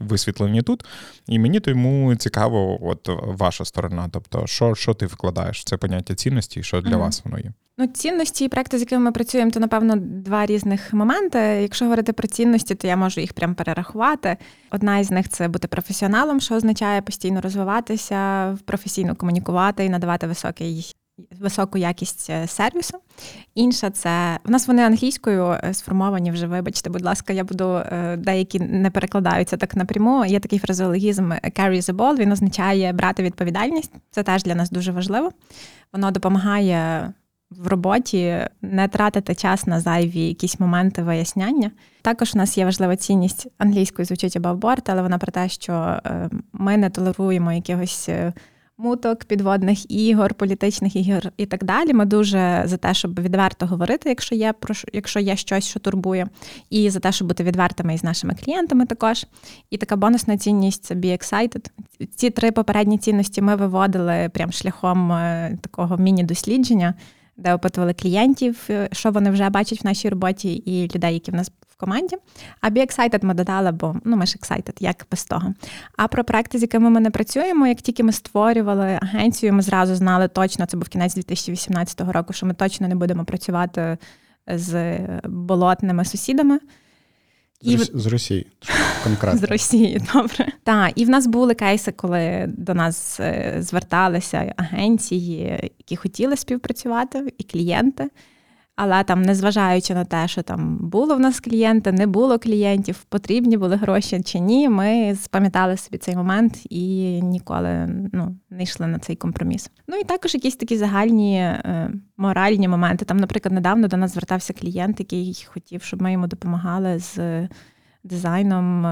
висвітленні тут. І мені тому цікаво, от ваша сторона? Тобто, що що ти вкладаєш в це поняття цінності, і що для mm-hmm. вас воно є? Ну, цінності і проекти, з якими ми працюємо, то напевно два різних моменти. Якщо говорити про цінності, то я можу їх прям перерахувати. Одна із них це бути професіоналом, що означає постійно розвиватися, професійно комунікувати і надавати високий високу якість е, сервісу. Інша це в нас вони англійською е, сформовані вже. Вибачте, будь ласка, я буду е, деякі не перекладаються так напряму. Є такий фразеологізм carry the ball, Він означає брати відповідальність. Це теж для нас дуже важливо. Воно допомагає. В роботі не тратити час на зайві якісь моменти виясняння. Також у нас є важлива цінність англійською звучить above board, але вона про те, що ми не толеруємо якихось муток, підводних ігор, політичних ігор і так далі. Ми дуже за те, щоб відверто говорити, якщо є про якщо є щось, що турбує, і за те, щоб бути відвертими із нашими клієнтами також. І така бонусна цінність це be excited. Ці три попередні цінності ми виводили прям шляхом е, такого міні-дослідження. Де опитували клієнтів, е, що вони вже бачать в нашій роботі, і людей, які в нас команді. А Be Excited ми додали, бо ну ми ж excited, як без того. А про проекти, з якими ми не працюємо, як тільки ми створювали агенцію, ми зразу знали точно, це був кінець 2018 року, що ми точно не будемо працювати з болотними сусідами. І з, з Росії конкретно. З Росії, добре. Так, і в нас були кейси, коли до нас е, зверталися агенції, які хотіли співпрацювати, і клієнти. Але там, незважаючи на те, що там було в нас клієнти, не було клієнтів, потрібні були гроші чи ні, ми спам'ятали собі цей момент і ніколи ну, не йшли на цей компроміс. Ну і також якісь такі загальні е, моральні моменти. Там, наприклад, недавно до нас звертався клієнт, який хотів, щоб ми йому допомагали з дизайном.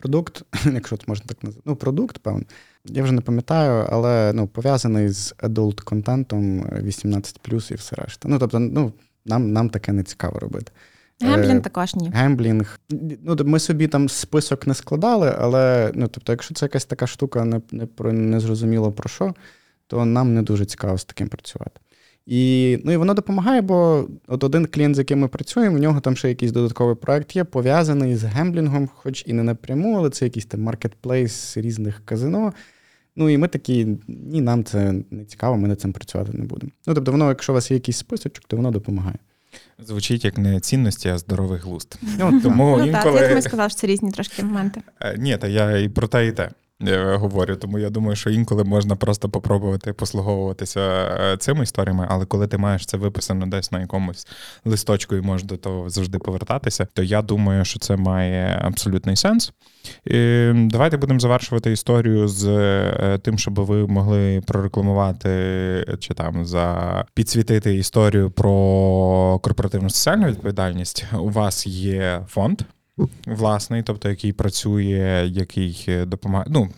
Продукт, якщо це можна так назвати, ну, продукт, певно. Я вже не пам'ятаю, але ну, пов'язаний з adult контентом 18 і все решта. Ну, тобто, ну, нам нам таке не цікаво робити. Гемблінг е, також ні. Гемблінг. Ну, Ми собі там список не складали, але ну, тобто, якщо це якась така штука, не, не, про, не зрозуміло про що, то нам не дуже цікаво з таким працювати. І ну, і воно допомагає, бо от один клієнт, з яким ми працюємо, у нього там ще якийсь додатковий проект є, пов'язаний з гемблінгом, хоч і не напряму, але це якийсь там маркетплейс різних казино. Ну і ми такі, ні, нам це не цікаво, ми над цим працювати не будемо. Ну, тобто, воно, якщо у вас є якийсь списочок, то воно допомагає. Звучить як не цінності, а здоровий глузд. Ну, тому ну, інколи... Так, я тобі сказав, що це різні трошки моменти. Е, ні, та я і про те, і те. Я говорю, тому я думаю, що інколи можна просто попробувати послуговуватися е, цими історіями, але коли ти маєш це виписано десь на якомусь листочку і можеш до того завжди повертатися, то я думаю, що це має абсолютний сенс. І Давайте будемо завершувати історію з е, тим, щоб ви могли прорекламувати чи там за підсвітити історію про корпоративну соціальну відповідальність. У вас є фонд власний, тобто який працює, який допомагає. Ну,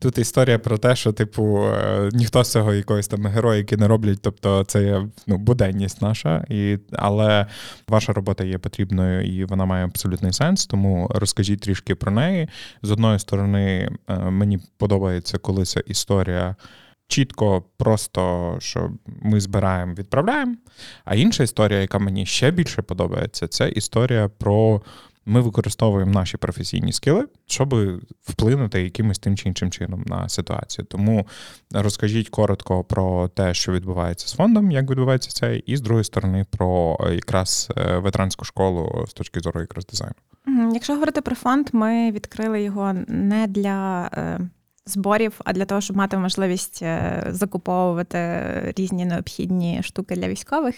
Тут історія про те, що, типу, е, ніхто з цього якоїсь там героїки не роблять, тобто це є ну, буденність наша, і, але ваша робота є потрібною і вона має абсолютний сенс. Тому розкажіть трішки про неї. З одної сторони, е, мені подобається, коли ця історія чітко, просто що ми збираємо, відправляємо. А інша історія, яка мені ще більше подобається, це історія про ми використовуємо наші професійні скили, щоб вплинути якимось тим чи іншим чином на ситуацію. Тому розкажіть коротко про те, що відбувається з фондом, як відбувається це, і з другої сторони про якраз е, ветеранську школу з точки зору якраз дизайну. Якщо говорити про фонд, ми відкрили його не для е, зборів, а для того, щоб мати можливість е, закуповувати різні необхідні штуки для військових.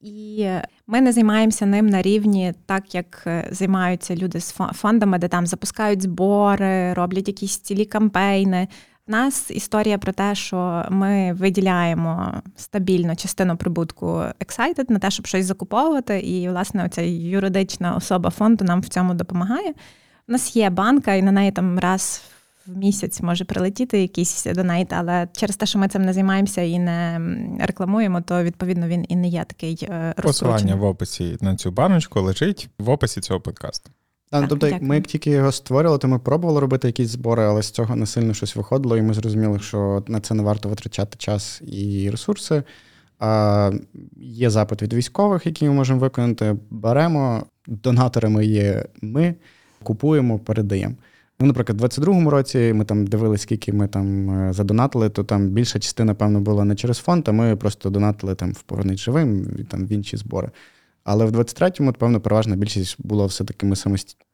І ми не займаємося ним на рівні, так як е, займаються люди з фондами, де там запускають збори, роблять якісь цілі кампейни. У нас історія про те, що ми виділяємо стабільно частину прибутку Excited на те, щоб щось закуповувати, і, власне, оця юридична особа фонду нам в цьому допомагає. У нас є банка, і на неї там раз в місяць може прилетіти якийсь донейт, але через те, що ми цим не займаємося і не рекламуємо, то відповідно він і не є такий е, Посилання в описі на цю баночку лежить в описі цього подкасту. Так, так, тобто, дякую. ми як тільки його створювали, то ми пробували робити якісь збори, але з цього не сильно щось виходило, і ми зрозуміли, що на це не варто витрачати час і ресурси. А Є запит від військових, які ми можемо виконати. Беремо, донаторами є ми, купуємо, передаємо. Ну, наприклад, у 22-му році ми там дивилися, скільки ми там е, задонатили, то там більша частина, певно, була не через фонд, а ми просто донатили там в «Повернись живим там в інші збори. Але в 23-му, певно, переважна більшість було все-таки ми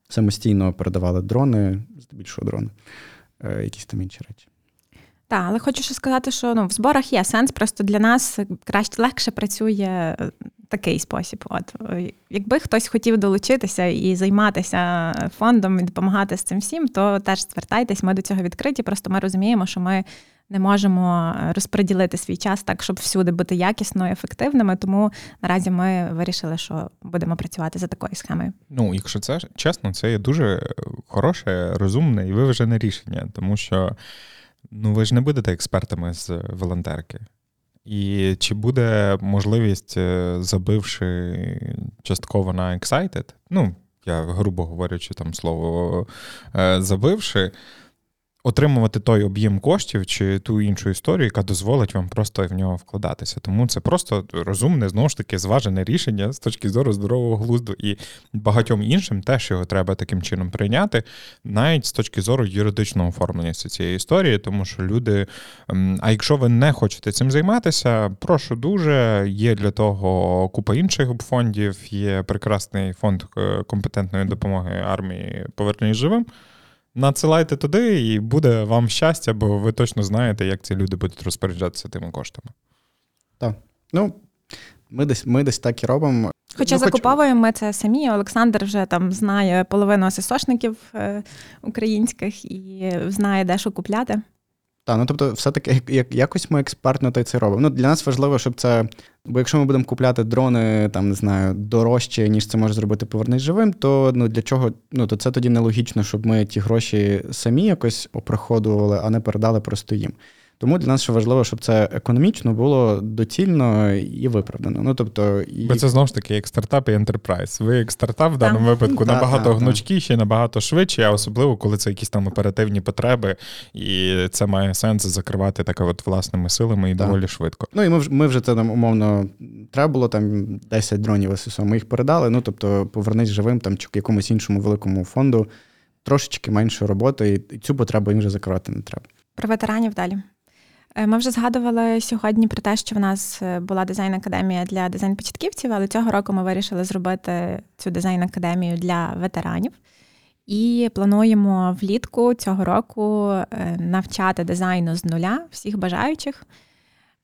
самостійно передавали дрони, здебільшого дрони, е, якісь там інші речі. Так, але хочу ще сказати, що ну, в зборах є сенс, просто для нас краще легше працює е, такий спосіб. От е, Якби хтось хотів долучитися і займатися фондом і допомагати з цим всім, то теж звертайтесь, ми до цього відкриті. Просто ми розуміємо, що ми не можемо розподілити свій час так, щоб всюди бути якісно і ефективними. Тому наразі ми вирішили, що будемо працювати за такою схемою. Ну, якщо це чесно, це є дуже хороше, розумне і виважене рішення, тому що. Ну, ви ж не будете експертами з волонтерки. І чи буде можливість, е, забивши частково на Excited, ну, я грубо говорячи там слово е, забивши, отримувати той об'єм коштів чи ту іншу історію, яка дозволить вам просто в нього вкладатися. Тому це просто розумне, знову ж таки, зважене рішення з точки зору здорового глузду і багатьом іншим теж його треба таким чином прийняти, навіть з точки зору юридичного оформлення цієї історії, тому що люди. А якщо ви не хочете цим займатися, прошу дуже. Є для того купа інших фондів, є прекрасний фонд е, компетентної допомоги армії Повернись живим. Надсилайте туди, і буде вам щастя, бо ви точно знаєте, як ці люди будуть розпоряджатися тими коштами. Так. Ну, ми десь ми десь так і робимо. Хоча ну, закуповуємо ми це самі. Олександр вже там знає половину асесошників е, українських і знає, де що купляти. Так, ну тобто, все-таки як, якось ми експертно то це робимо. Ну, Для нас важливо, щоб це. Бо якщо ми будемо купляти дрони, там не знаю, дорожче, ніж це може зробити повернись живим, то ну для чого? Ну то це тоді нелогічно, щоб ми ті гроші самі якось опроходували, а не передали просто їм. Тому для нас ще важливо, щоб це економічно було доцільно і виправдано. Ну тобто, і... Бо це знову ж таки як стартап і ентерпрайз. Ви як стартап в даному випадку набагато гнучкіші, набагато швидше, а особливо коли це якісь там оперативні потреби, і це має сенс закривати так от власними силами і доволі швидко. Ну і ми вже ми вже це там умовно треба було там 10 дронів ССО. Ми їх передали. Ну тобто, повернись живим там чи якомусь іншому великому фонду. Трошечки менше роботи, і цю потребу їм вже закривати не треба. Про ветеранів далі. Е, ми вже згадували сьогодні про те, що в нас е, була дизайн-академія для дизайн-початківців, але цього року ми вирішили зробити цю дизайн-академію для ветеранів. І плануємо влітку цього року е, навчати дизайну з нуля всіх бажаючих.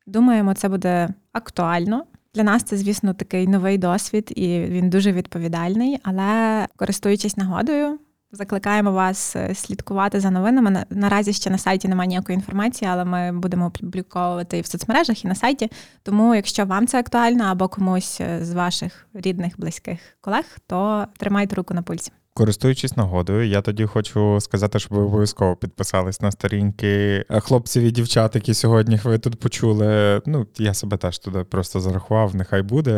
Думаємо, це буде актуально. Для нас це, звісно, такий новий досвід, і він дуже відповідальний. Але користуючись нагодою, Закликаємо вас е, слідкувати за новинами. Наразі ще на сайті немає ніякої інформації, але ми будемо публікувати і в соцмережах, і на сайті. Тому, якщо вам це актуально або комусь е, з ваших рідних, близьких колег, то тримайте руку на пульсі. Користуючись нагодою, я тоді хочу сказати, щоб ви обов'язково підписались на сторінки е, хлопців і дівчат, які сьогодні ви тут почули. Ну, я себе теж туди просто зарахував. Нехай буде.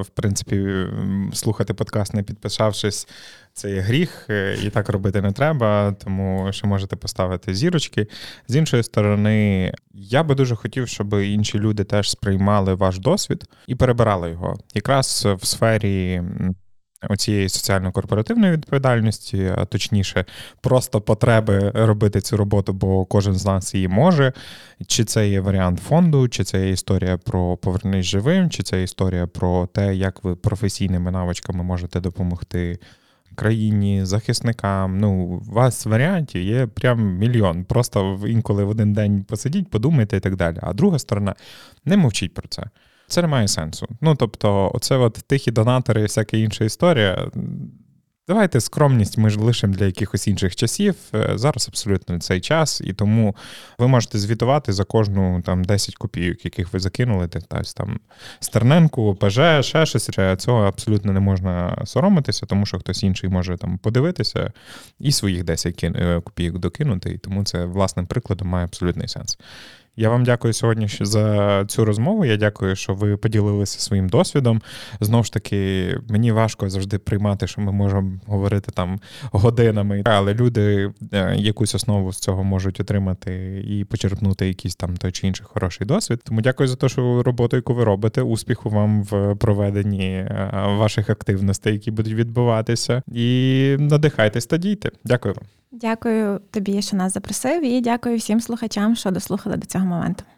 В принципі, слухати подкаст, не підписавшись, це є гріх, е, і так робити не треба, тому що можете поставити зірочки. З іншої сторони, я би дуже хотів, щоб інші люди теж сприймали ваш досвід і перебирали його. Якраз в сфері оцієї соціально-корпоративної відповідальності, а точніше, просто потреби робити цю роботу, бо кожен з нас її може. Чи це є варіант фонду, чи це є історія про повернись живим, чи це історія про те, як ви професійними навичками можете допомогти. Країні, захисникам, ну, у вас варіантів є прям мільйон. Просто інколи в один день посидіть, подумайте і так далі. А друга сторона, не мовчіть про це. Це не має сенсу. Ну тобто, оце от тихі донатори і всяка інша історія. Давайте скромність ми ж лишимо для якихось інших часів. Е, зараз абсолютно цей час, і тому ви можете звітувати за кожну там 10 копійок, яких ви закинули, десь там стерненку, ПЖ, ще щось. Цього абсолютно не можна соромитися, тому що хтось інший може там подивитися і своїх 10 е, копійок докинути. І тому це власним прикладом має абсолютний сенс. Я вам дякую сьогодні за цю розмову. Я дякую, що ви поділилися своїм досвідом. Знову ж таки, мені важко завжди приймати, що ми можемо говорити там годинами, але люди е, якусь основу з цього можуть отримати і почерпнути якийсь там той чи інший хороший досвід. Тому дякую за те, що роботу, яку ви робите. Успіху вам в проведенні е, ваших активностей, які будуть відбуватися, і надихайтесь та дійте. Дякую вам. Дякую тобі, що нас запросив, і дякую всім слухачам, що дослухали до цього моменту.